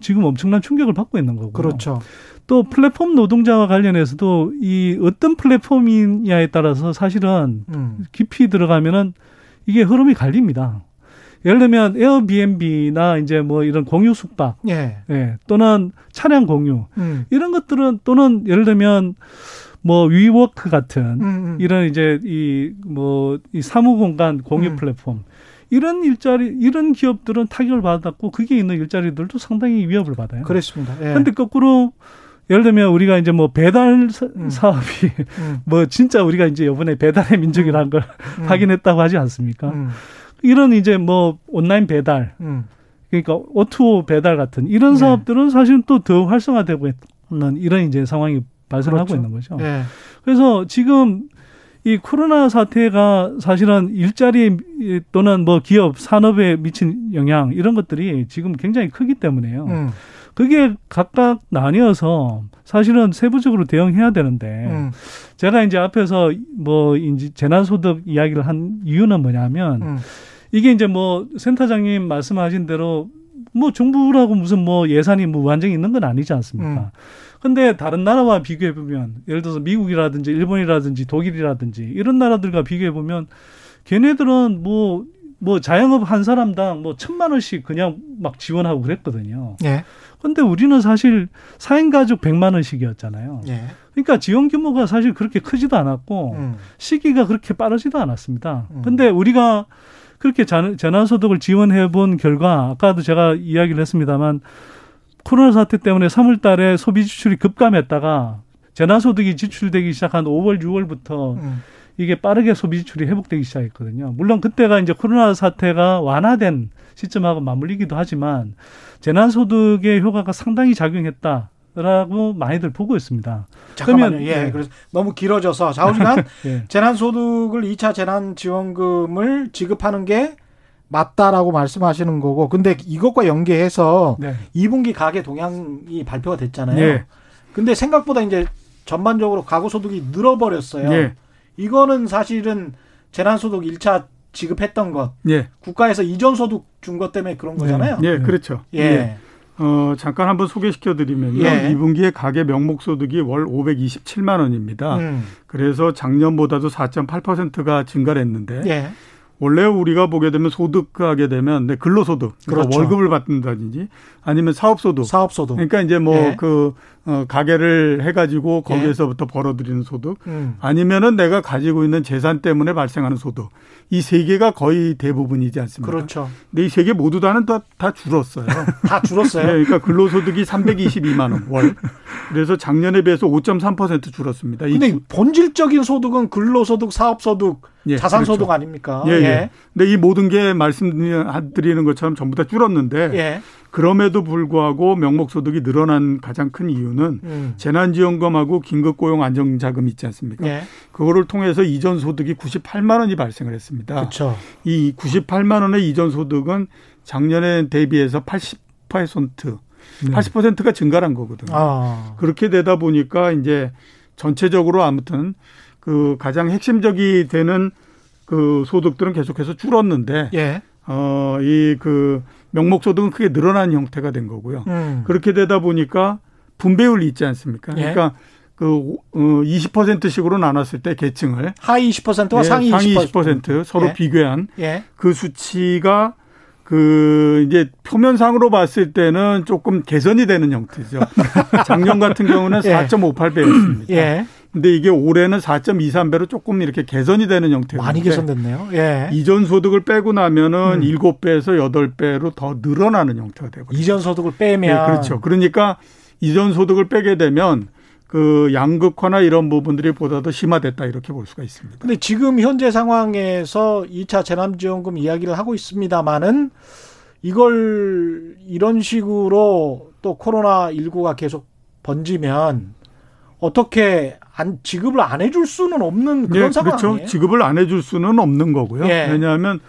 지금 엄청난 충격을 받고 있는 거고. 그렇죠. 또 플랫폼 노동자와 관련해서도 이 어떤 플랫폼이냐에 따라서 사실은 음. 깊이 들어가면은 이게 흐름이 갈립니다. 예를 들면 에어비앤비나 이제 뭐 이런 공유 숙박, 예. 예, 또는 차량 공유 음. 이런 것들은 또는 예를 들면 뭐 위워크 같은 음, 음. 이런 이제 이뭐 이 사무 공간 공유 음. 플랫폼 이런 일자리 이런 기업들은 타격을 받았고 그게 있는 일자리들도 상당히 위협을 받아요. 그렇습니다. 예. 근데 거꾸로 예를 들면 우리가 이제 뭐 배달 사- 음. 사업이 음. 뭐 진짜 우리가 이제 이번에 배달의 민족이라는 걸 음. 확인했다고 하지 않습니까? 음. 이런 이제 뭐 온라인 배달 음. 그러니까 오투오 배달 같은 이런 네. 사업들은 사실은 또 더 활성화되고 있는 이런 이제 상황이 발생하고 그렇죠. 있는 거죠. 예. 그래서 지금 이 코로나 사태가 사실은 일자리 또는 뭐 기업 산업에 미친 영향 이런 것들이 지금 굉장히 크기 때문에요. 음. 그게 각각 나뉘어서 사실은 세부적으로 대응해야 되는데 음. 제가 이제 앞에서 뭐 이제 재난소득 이야기를 한 이유는 뭐냐면 음. 이게 이제 뭐 센터장님 말씀하신 대로 뭐 정부라고 무슨 뭐 예산이 뭐 완전히 있는 건 아니지 않습니까? 음. 근데 다른 나라와 비교해 보면 예를 들어서 미국이라든지 일본이라든지 독일이라든지 이런 나라들과 비교해 보면 걔네들은 뭐뭐 자영업 한 사람당 뭐 천만 원씩 그냥 막 지원하고 그랬거든요. 예. 근데 우리는 사실 4인 가족 100만 원씩이었잖아요. 예. 그러니까 지원 규모가 사실 그렇게 크지도 않았고 음. 시기가 그렇게 빠르지도 않았습니다. 음. 근데 우리가 그렇게 전- 재난소득을 지원해 본 결과 아까도 제가 이야기를 했습니다만 코로나 사태 때문에 3월 달에 소비 지출이 급감했다가 재난소득이 지출되기 시작한 5월, 6월부터 음. 이게 빠르게 소비 지출이 회복되기 시작했거든요. 물론 그때가 이제 코로나 사태가 완화된 시점하고 맞물리기도 하지만 재난소득의 효과가 상당히 작용했다 라고 많이들 보고 있습니다. 잠깐만요. 그러면, 예. 네. 그래서 너무 길어져서 좌우지간 예. 재난소득을 2차 재난지원금을 지급하는 게 맞다라고 말씀하시는 거고, 근데 이것과 연계해서 네. 2분기 가계 동향이 발표가 됐잖아요. 예. 근데 생각보다 이제 전반적으로 가구 소득이 늘어버렸어요. 예. 이거는 사실은 재난 소득 1차 지급했던 것, 예. 국가에서 이전 소득 준 것 때문에 그런 거잖아요. 예, 그렇죠. 예. 어, 잠깐 한번 소개시켜 드리면요. 예. 2분기에 가계 명목 소득이 월 527만 원입니다. 음. 그래서 작년보다도 4.8%가 증가를 했는데 예. 원래 우리가 보게 되면 소득하게 되면 네, 근로소득, 그러니까 그렇죠. 월급을 받는다든지 아니면 사업소득. 사업소득. 그러니까 이제 뭐 예. 그 어, 가게를 해가지고 거기에서부터 벌어들이는 소득, 음. 아니면은 내가 가지고 있는 재산 때문에 발생하는 소득. 이 세 개가 거의 대부분이지 않습니까? 그렇죠. 근데 이 세 개 모두 다는 다, 다 줄었어요. 다 줄었어요. 네, 그러니까 근로소득이 322만 원 월. 그래서 작년에 비해서 5.3% 줄었습니다. 이 근데 주- 본질적인 소득은 근로소득, 사업소득, 예, 자산 소득 그렇죠. 아닙니까? 예, 예. 근데 이 모든 게 말씀드리는 것처럼 전부 다 줄었는데 예. 그럼에도 불구하고 명목 소득이 늘어난 가장 큰 이유는 음. 재난지원금하고 긴급고용 안정자금 있지 않습니까? 예. 그거를 통해서 이전 소득이 98만 원이 발생을 했습니다. 그렇죠. 이 98만 원의 이전 소득은 작년에 대비해서 80% 네. 80%가 증가한 거거든요. 아. 그렇게 되다 보니까 이제 전체적으로 아무튼 그 가장 핵심적이 되는 그 소득들은 계속해서 줄었는데 예. 어 이 그 명목 소득은 크게 늘어난 형태가 된 거고요. 음. 그렇게 되다 보니까 분배율이 있지 않습니까? 예. 그러니까 그 어, 20%씩으로 나눴을 때 계층을 하위 20%와 예, 상위 20%. 20% 서로 예. 비교한 예. 그 수치가 그 이제 표면상으로 봤을 때는 조금 개선이 되는 형태죠. 작년 같은 경우는 예. 4.58배였습니다. 예. 근데 이게 올해는 4.23배로 조금 이렇게 개선이 되는 형태예요. 많이 개선됐네요. 예. 이전 소득을 빼고 나면은 음. 7배에서 8배로 더 늘어나는 형태가 되거든요. 이전 소득을 빼면 네, 그렇죠. 그러니까 이전 소득을 빼게 되면 그 양극화나 이런 부분들이 보다 더 심화됐다 이렇게 볼 수가 있습니다. 근데 지금 현재 상황에서 2차 재난지원금 이야기를 하고 있습니다만은 이걸 이런 식으로 또 코로나 19가 계속 번지면 어떻게 안 지급을 안 해줄 수는 없는 그런 예, 상황 그렇죠. 아니에요? 지급을 안 해줄 수는 없는 거고요. 예. 왜냐하면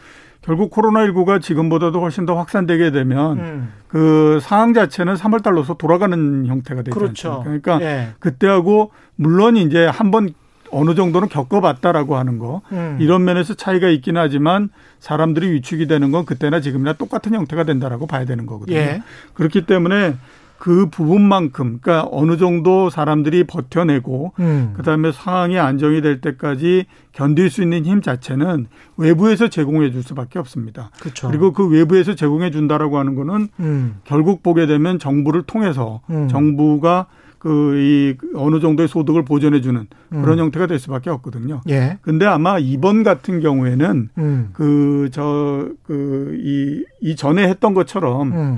결국 코로나19가 지금보다도 훨씬 더 확산되게 되면 음. 그 상황 자체는 3월 달로서 돌아가는 형태가 되죠. 그렇죠. 그러니까 예. 그때하고 물론 이제 한번 어느 정도는 겪어봤다라고 하는 거 음. 이런 면에서 차이가 있긴 하지만 사람들이 위축이 되는 건 그때나 지금이나 똑같은 형태가 된다라고 봐야 되는 거거든요. 예. 그렇기 때문에 그 부분만큼 그러니까 어느 정도 사람들이 버텨내고 음. 그다음에 상황이 안정이 될 때까지 견딜 수 있는 힘 자체는 외부에서 제공해 줄 수밖에 없습니다. 그쵸. 그리고 그 외부에서 제공해 준다라고 하는 거는 음. 결국 보게 되면 정부를 통해서 음. 정부가 그이 어느 정도의 소득을 보전해 주는 그런 음. 형태가 될 수밖에 없거든요. 예. 근데 아마 이번 같은 경우에는 음. 그저 그 이 이전에 했던 것처럼 음.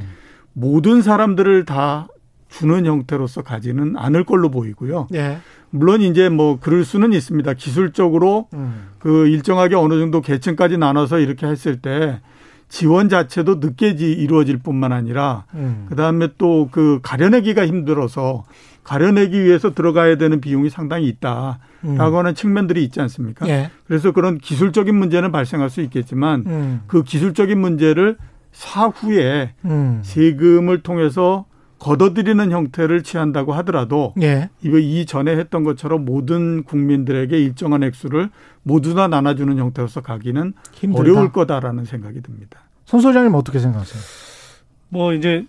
모든 사람들을 다 주는 형태로서 가지는 않을 걸로 보이고요. 예. 물론 이제 뭐 그럴 수는 있습니다. 기술적으로 음. 그 일정하게 어느 정도 계층까지 나눠서 이렇게 했을 때 지원 자체도 늦게 이루어질 뿐만 아니라 음. 그다음에 또 그 가려내기가 힘들어서 가려내기 위해서 들어가야 되는 비용이 상당히 있다라고 음. 하는 측면들이 있지 않습니까? 예. 그래서 그런 기술적인 문제는 발생할 수 있겠지만 음. 그 기술적인 문제를 사후에 음. 세금을 통해서 걷어들이는 형태를 취한다고 하더라도 예. 이 전에 했던 것처럼 모든 국민들에게 일정한 액수를 모두 다 나눠주는 형태로서 가기는 힘들다. 어려울 거다라는 생각이 듭니다. 손 소장님 어떻게 생각하세요? 뭐 이제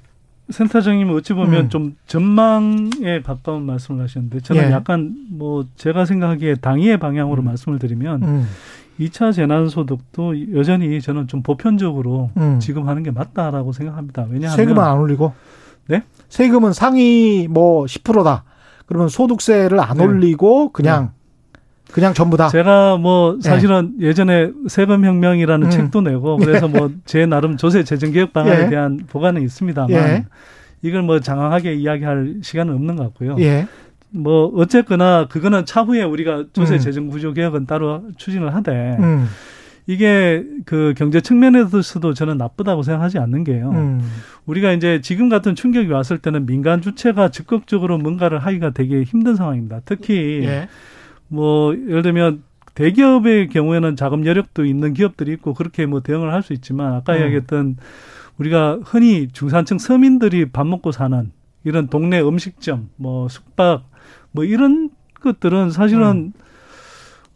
센터장님 어찌 보면 음. 좀 전망에 가까운 말씀을 하셨는데 저는 예. 약간 뭐 제가 생각하기에 당위의 방향으로 음. 말씀을 드리면 음. 2차 재난소득도 여전히 저는 좀 보편적으로 음. 지금 하는 게 맞다라고 생각합니다. 왜냐하면 세금은 안 올리고 네? 세금은 상위 뭐 10%다. 그러면 소득세를 안 네. 올리고 그냥 네. 그냥 전부 다. 제가 뭐 네. 사실은 네. 예전에 세금 혁명이라는 음. 책도 내고 그래서 뭐 제 나름 조세 재정 개혁 방안에 예. 대한 보관은 있습니다만 예. 이걸 뭐 장황하게 이야기할 시간은 없는 것 같고요. 예. 뭐 어쨌거나 그거는 차후에 우리가 조세 음. 재정 구조 개혁은 따로 추진을 하되 음. 이게 그 경제 측면에서도 저는 나쁘다고 생각하지 않는 게요. 음. 우리가 이제 지금 같은 충격이 왔을 때는 민간 주체가 적극적으로 뭔가를 하기가 되게 힘든 상황입니다. 특히 예. 뭐 예를 들면 대기업의 경우에는 자금 여력도 있는 기업들이 있고 그렇게 뭐 대응을 할 수 있지만 아까 음. 이야기했던 우리가 흔히 중산층 서민들이 밥 먹고 사는 이런 동네 음식점, 뭐 숙박 뭐 이런 것들은 사실은 음.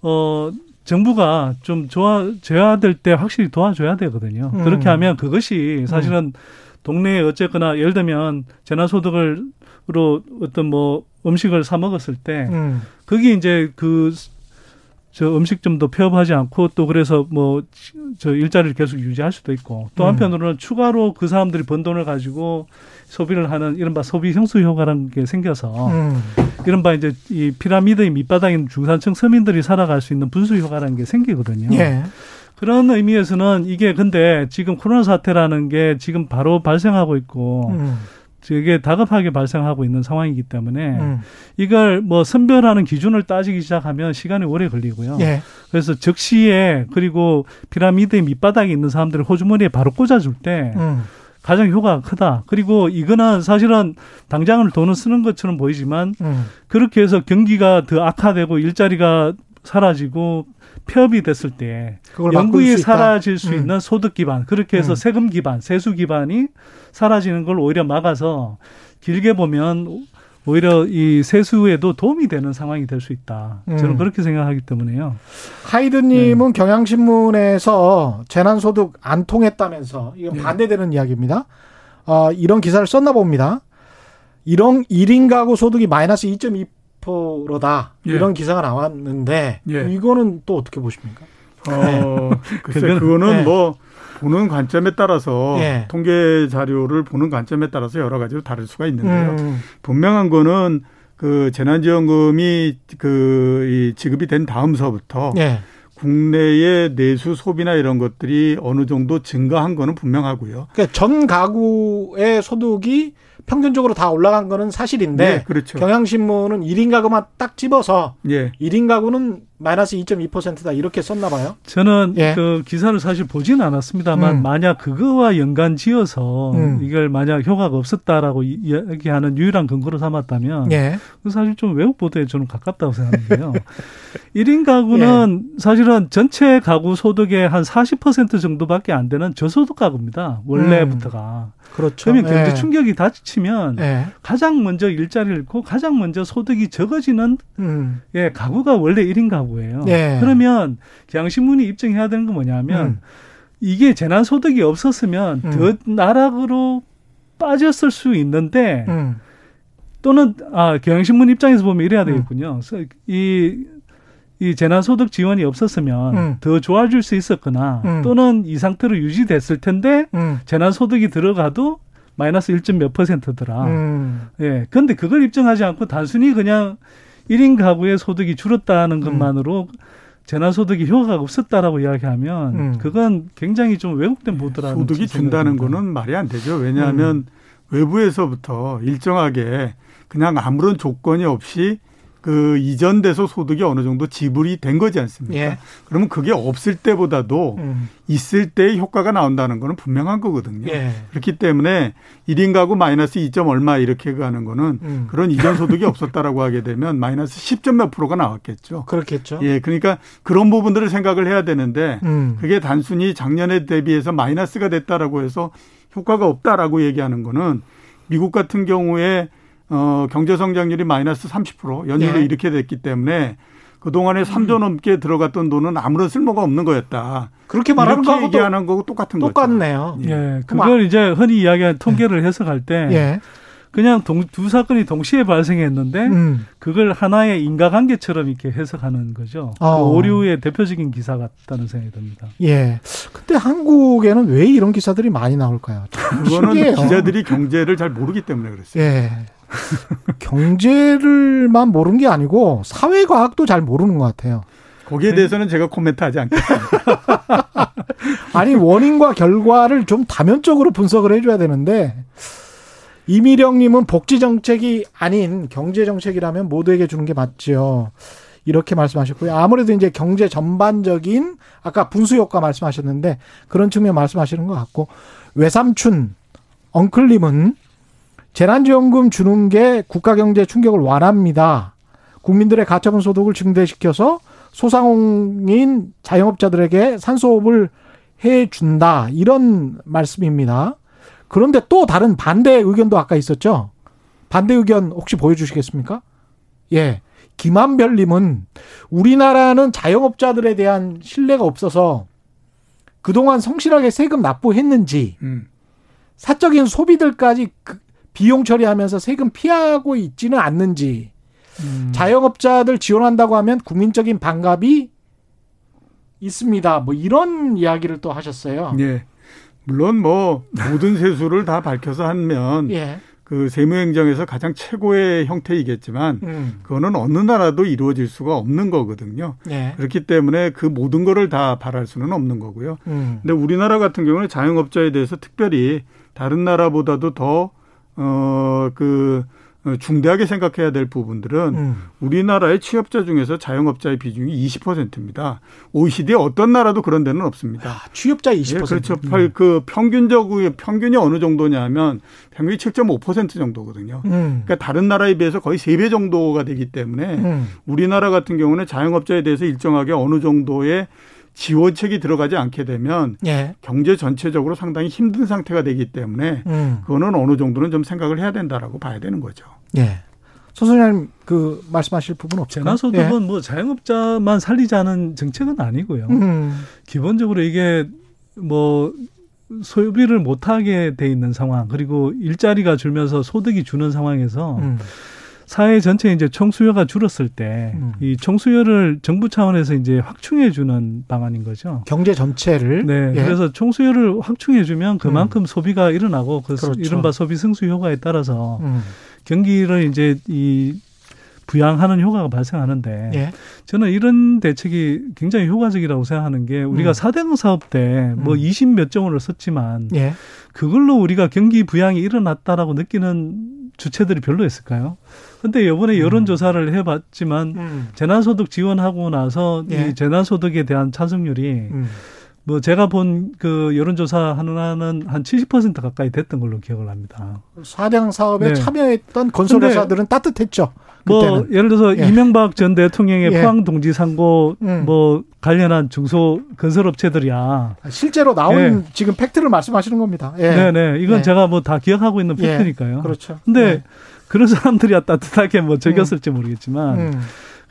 어 정부가 좀 도와줘야 될때 확실히 도와줘야 되거든요. 음. 그렇게 하면 그것이 사실은 음. 동네에 어쨌거나 예를 들면 재난소득을로 어떤 뭐 음식을 사 먹었을 때 음. 거기 이제 그 저 음식점도 폐업하지 않고 또 그래서 뭐 저 일자리를 계속 유지할 수도 있고 또 음. 한편으로는 추가로 그 사람들이 번 돈을 가지고 소비를 하는 이른바 소비 형수 효과라는 게 생겨서 음. 이른바 이제 이 피라미드의 밑바닥에 있는 중산층 서민들이 살아갈 수 있는 분수 효과라는 게 생기거든요. 예. 그런 의미에서는 이게 근데 지금 코로나 사태라는 게 지금 바로 발생하고 있고 음. 이게 다급하게 발생하고 있는 상황이기 때문에 음. 이걸 뭐 선별하는 기준을 따지기 시작하면 시간이 오래 걸리고요. 예. 그래서 적시에 그리고 피라미드의 밑바닥에 있는 사람들을 호주머니에 바로 꽂아줄 때 음. 가장 효과가 크다. 그리고 이거는 사실은 당장을 돈을 쓰는 것처럼 보이지만 음. 그렇게 해서 경기가 더 악화되고 일자리가 사라지고 폐업이 됐을 때 영구히 사라질 수 음. 있는 소득 기반 그렇게 해서 음. 세금 기반 세수 기반이 사라지는 걸 오히려 막아서 길게 보면 오히려 이 세수에도 도움이 되는 상황이 될 수 있다. 저는 음. 그렇게 생각하기 때문에요. 하이드님은 네. 경향신문에서 재난소득 안 통했다면서 이건 네. 반대되는 이야기입니다. 어, 이런 기사를 썼나 봅니다. 이런 1인 가구 소득이 마이너스 2.2% 다. 예. 이런 기사가 나왔는데 예. 이거는 또 어떻게 보십니까? 어, 글쎄 그거는 네. 뭐 보는 관점에 따라서 예. 통계 자료를 보는 관점에 따라서 여러 가지로 다를 수가 있는데요. 음. 분명한 거는 그 재난지원금이 그 지급이 된 다음서부터 예. 국내의 내수 소비나 이런 것들이 어느 정도 증가한 거는 분명하고요. 그러니까 전 가구의 소득이 평균적으로 다 올라간 거는 사실인데 네, 그렇죠. 경향신문은 1인 가구만 딱 집어서 예. 1인 가구는 마이너스 2.2%다 이렇게 썼나 봐요. 저는 예. 그 기사를 사실 보지는 않았습니다만 음. 만약 그거와 연관 지어서 음. 이걸 만약 효과가 없었다라고 이야기하는 유일한 근거로 삼았다면 예. 그 사실 좀 외국 보도에 저는 가깝다고 생각하는데요. 1인 가구는 예. 사실은 전체 가구 소득의 한 40% 정도밖에 안 되는 저소득 가구입니다. 원래부터가. 음. 그렇죠. 그러면 경제 예. 충격이 닥치면 예. 가장 먼저 일자리를 잃고 가장 먼저 소득이 적어지는 음. 예, 가구가 원래 1인 가구 예요. 예. 그러면 경향신문이 입증해야 되는 건 뭐냐면 음. 이게 재난 소득이 없었으면 음. 더 나락으로 빠졌을 수 있는데 음. 또는 아 경향신문 입장에서 보면 이래야 음. 되겠군요. 그래서 이이 재난소득 지원이 없었으면 음. 더 좋아질 수 있었거나 음. 또는 이 상태로 유지됐을 텐데 음. 재난소득이 들어가도 마이너스 1점 몇 퍼센트더라. 음. 예. 근데 그걸 입증하지 않고 단순히 그냥 1인 가구의 소득이 줄었다는 음. 것만으로 재난소득이 효과가 없었다라고 이야기하면 음. 그건 굉장히 좀 왜곡된 보도라는 소득이 준다는 거는 말이 안 되죠. 왜냐하면 외부에서부터 일정하게 그냥 아무런 조건이 없이 그 이전돼서 소득이 어느 정도 지불이 된 거지 않습니까? 예. 그러면 그게 없을 때보다도 음. 있을 때의 효과가 나온다는 거는 분명한 거거든요. 예. 그렇기 때문에 1인 가구 마이너스 2점 얼마 이렇게 가는 거는 음. 그런 이전 소득이 없었다라고 하게 되면 마이너스 10점 몇 프로가 나왔겠죠. 그렇겠죠. 예. 그러니까 그런 부분들을 생각을 해야 되는데 음. 그게 단순히 작년에 대비해서 마이너스가 됐다라고 해서 효과가 없다라고 얘기하는 거는 미국 같은 경우에 어, 경제 성장률이 마이너스 30% 연율이 네. 이렇게 됐기 때문에 그동안에 3조 넘게 들어갔던 돈은 아무런 쓸모가 없는 거였다. 그렇게 말하는 거하고 얘기하는 거고 똑같은 거죠. 똑같네요. 예. 예. 그걸 이제 흔히 이야기하는 통계를 네. 해석할 때 예. 그냥 동, 두 사건이 동시에 발생했는데 음. 그걸 하나의 인과관계처럼 이렇게 해석하는 거죠. 어. 그 오류의 대표적인 기사 같다는 생각이 듭니다. 예. 근데 한국에는 왜 이런 기사들이 많이 나올까요? 그거는. 기자들이 경제를 잘 모르기 때문에 그랬어요. 예. 경제를만 모르는 게 아니고 사회과학도 잘 모르는 것 같아요. 거기에 네. 대해서는 제가 코멘트하지 않겠습니다. 아니 원인과 결과를 좀 다면적으로 분석을 해줘야 되는데 이미령님은 복지 정책이 아닌 경제 정책이라면 모두에게 주는 게 맞죠. 이렇게 말씀하셨고요. 아무래도 이제 경제 전반적인 아까 분수 효과 말씀하셨는데 그런 측면 말씀하시는 것 같고 외삼춘 엉클님은 재난지원금 주는 게 국가 경제 충격을 완화합니다. 국민들의 가처분 소득을 증대시켜서 소상공인 자영업자들에게 산소호흡을 해 준다. 이런 말씀입니다. 그런데 또 다른 반대 의견도 아까 있었죠. 반대 의견 혹시 보여주시겠습니까? 예. 김한별님은 우리나라는 자영업자들에 대한 신뢰가 없어서 그동안 성실하게 세금 납부했는지 음. 사적인 소비들까지 그 비용 처리하면서 세금 피하고 있지는 않는지 음. 자영업자들 지원한다고 하면 국민적인 반갑이 있습니다. 뭐 이런 이야기를 또 하셨어요. 예. 물론 뭐 모든 세수를 다 밝혀서 하면 예. 그 세무행정에서 가장 최고의 형태이겠지만 음. 그거는 어느 나라도 이루어질 수가 없는 거거든요. 예. 그렇기 때문에 그 모든 거를 다 바랄 수는 없는 거고요. 음. 근데 우리나라 같은 경우는 자영업자에 대해서 특별히 다른 나라보다도 더 어, 그, 어, 중대하게 생각해야 될 부분들은 음. 우리나라의 취업자 중에서 자영업자의 비중이 20%입니다. OECD 어떤 나라도 그런 데는 없습니다. 야, 취업자 20%. 예, 그렇죠. 음. 그 평균적 평균이 어느 정도냐면 평균이 7.5% 정도거든요. 음. 그러니까 다른 나라에 비해서 거의 3배 정도가 되기 때문에 음. 우리나라 같은 경우는 자영업자에 대해서 일정하게 어느 정도의 지원책이 들어가지 않게 되면 예. 경제 전체적으로 상당히 힘든 상태가 되기 때문에 음. 그거는 어느 정도는 좀 생각을 해야 된다라고 봐야 되는 거죠. 예. 소소님 그 말씀하실 부분 없죠? 재난소득은 예. 뭐 자영업자만 살리자는 정책은 아니고요. 음. 기본적으로 이게 뭐 소비를 못하게 돼 있는 상황 그리고 일자리가 줄면서 소득이 주는 상황에서 음. 사회 전체 이제 총수요가 줄었을 때이 음. 총수요를 정부 차원에서 이제 확충해 주는 방안인 거죠. 경제 전체를 네. 예. 그래서 총수요를 확충해 주면 그만큼 음. 소비가 일어나고 그 그렇죠. 이른바 소비 승수 효과에 따라서 음. 경기를 이제 이 부양하는 효과가 발생하는데 예. 저는 이런 대책이 굉장히 효과적이라고 생각하는 게 우리가 음. 사대강 사업 때뭐 음. 20몇 조 원을 썼지만 예. 그걸로 우리가 경기 부양이 일어났다라고 느끼는 주체들이 별로 있을까요? 근데 이번에 음. 여론조사를 해봤지만 음. 재난소득 지원하고 나서 예. 이 재난소득에 대한 찬성률이 음. 뭐 제가 본 그 여론조사 하나는 한 70% 가까이 됐던 걸로 기억을 합니다. 사장 사업에 네. 참여했던 건설회사들은 따뜻했죠. 뭐 그때는. 예를 들어서 예. 이명박 전 대통령의 예. 포항 동지 상고 음. 뭐 관련한 중소 건설업체들이야. 실제로 나온 예. 지금 팩트를 말씀하시는 겁니다. 예. 네네. 이건 예. 제가 뭐 다 기억하고 있는 예. 팩트니까요. 그렇죠. 근데 예. 그런 사람들이야 따뜻하게 뭐 적였을지 음. 모르겠지만 음.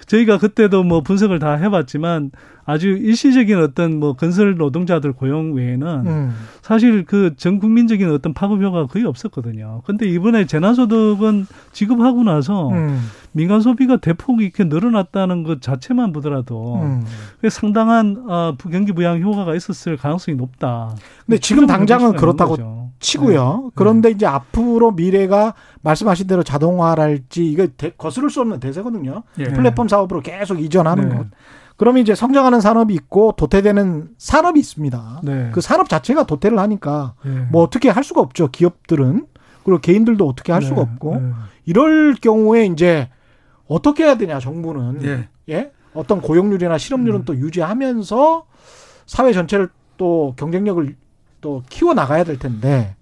저희가 그때도 뭐 분석을 다 해봤지만 아주 일시적인 어떤 뭐 건설 노동자들 고용 외에는 음. 사실 그 전 국민적인 어떤 파급 효과가 거의 없었거든요. 근데 이번에 재난소득은 지급하고 나서 음. 민간 소비가 대폭 이렇게 늘어났다는 것 자체만 보더라도 음. 상당한 아, 경기 부양 효과가 있었을 가능성이 높다. 근데 지금 당장은 그렇다고 치고요. 네. 그런데 네. 이제 앞으로 미래가 말씀하신 대로 자동화랄지 이거 대, 거스를 수 없는 대세거든요. 네. 플랫폼 사업으로 계속 이전하는 네. 것. 그러면 이제 성장하는 산업이 있고 도태되는 산업이 있습니다. 네. 그 산업 자체가 도태를 하니까 네. 뭐 어떻게 할 수가 없죠. 기업들은 그리고 개인들도 어떻게 할 네. 수가 없고 네. 이럴 경우에 이제 어떻게 해야 되냐 정부는 예, 예? 어떤 고용률이나 실업률은 음. 또 유지하면서 사회 전체를 또 경쟁력을 또 키워 나가야 될 텐데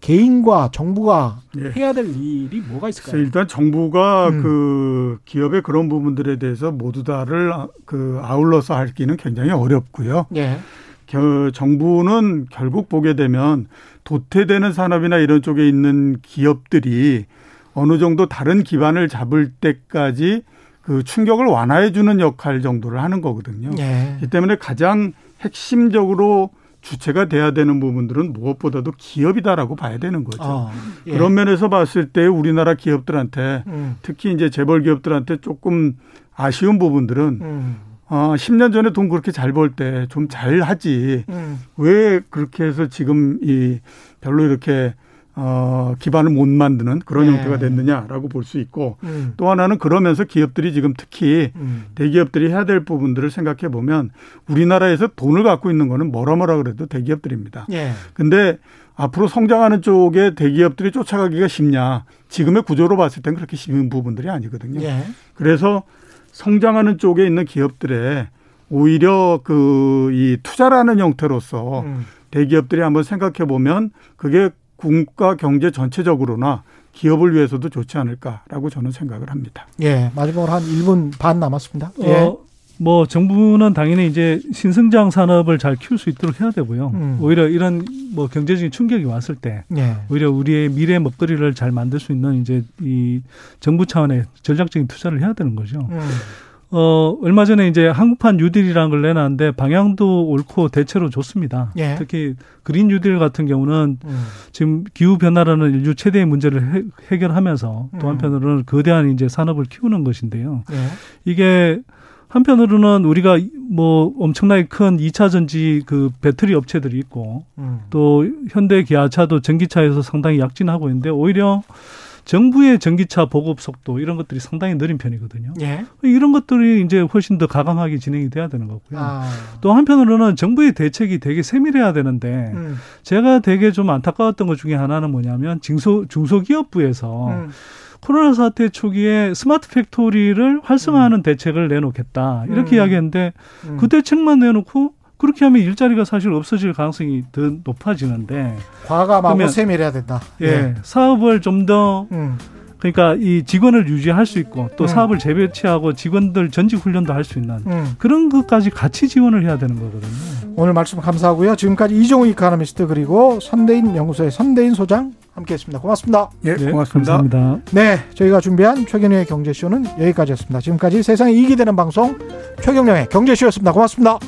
개인과 정부가 예. 해야 될 일이 뭐가 있을까요? 일단 정부가 음. 그 기업의 그런 부분들에 대해서 모두 다를 그 아울러서 할기는 굉장히 어렵고요. 예. 겨, 정부는 결국 보게 되면 도태되는 산업이나 이런 쪽에 있는 기업들이 어느 정도 다른 기반을 잡을 때까지 그 충격을 완화해 주는 역할 정도를 하는 거거든요. 예. 이 때문에 가장 핵심적으로 주체가 돼야 되는 부분들은 무엇보다도 기업이다라고 봐야 되는 거죠. 어, 예. 그런 면에서 봤을 때 우리나라 기업들한테 음. 특히 이제 재벌 기업들한테 조금 아쉬운 부분들은 음. 어, 10년 전에 돈 그렇게 잘 벌 때 좀 잘 하지. 음. 왜 그렇게 해서 지금 이 별로 이렇게 어, 기반을 못 만드는 그런 네. 형태가 됐느냐라고 볼 수 있고 음. 또 하나는 그러면서 기업들이 지금 특히 음. 대기업들이 해야 될 부분들을 생각해 보면 우리나라에서 돈을 갖고 있는 거는 뭐라 뭐라 그래도 대기업들입니다. 예. 근데 앞으로 성장하는 쪽에 대기업들이 쫓아가기가 쉽냐? 지금의 구조로 봤을 땐 그렇게 쉬운 부분들이 아니거든요. 예. 그래서 성장하는 쪽에 있는 기업들의 오히려 그 이 투자라는 형태로서 음. 대기업들이 한번 생각해 보면 그게 국가 경제 전체적으로나 기업을 위해서도 좋지 않을까라고 저는 생각을 합니다. 예, 마지막으로 한 1분 반 남았습니다. 예. 어, 뭐 정부는 당연히 이제 신성장 산업을 잘 키울 수 있도록 해야 되고요. 음. 오히려 이런 뭐 경제적인 충격이 왔을 때 예. 오히려 우리의 미래 먹거리를 잘 만들 수 있는 이제 이 정부 차원의 전략적인 투자를 해야 되는 거죠. 음. 어, 얼마 전에 이제 한국판 뉴딜이라는 걸 내놨는데 방향도 옳고 대체로 좋습니다. 예. 특히 그린 뉴딜 같은 경우는 음. 지금 기후 변화라는 인류 최대의 문제를 해, 결하면서 또 음. 한편으로는 거대한 이제 산업을 키우는 것인데요. 예. 이게 한편으로는 우리가 뭐 엄청나게 큰 2차 전지 그 배터리 업체들이 있고 음. 또 현대 기아차도 전기차에서 상당히 약진하고 있는데 오히려 정부의 전기차 보급 속도 이런 것들이 상당히 느린 편이거든요. 예. 이런 것들이 이제 훨씬 더 과감하게 진행이 돼야 되는 거고요. 아. 또 한편으로는 정부의 대책이 되게 세밀해야 되는데 음. 제가 되게 좀 안타까웠던 것 중에 하나는 뭐냐면 중소 중소기업부에서 음. 코로나 사태 초기에 smart factory를 활성화하는 음. 대책을 내놓겠다 이렇게 음. 이야기했는데 음. 그 대책만 내놓고 그렇게 하면 일자리가 사실 없어질 가능성이 더 높아지는데 과감하고 세밀해야 된다. 예, 예. 사업을 좀더 음. 그러니까 이 직원을 유지할 수 있고 또 음. 사업을 재배치하고 직원들 전직 훈련도 할 수 있는 음. 그런 것까지 같이 지원을 해야 되는 거거든요. 오늘 말씀 감사하고요. 지금까지 이종우 이카노미스트 그리고 선대인 연구소의 선대인 소장 함께했습니다. 고맙습니다. 예, 네, 고맙습니다. 감사합니다. 네, 저희가 준비한 최경영의 경제쇼는 여기까지였습니다. 지금까지 세상에 이익이 되는 방송 최경영의 경제쇼였습니다. 고맙습니다.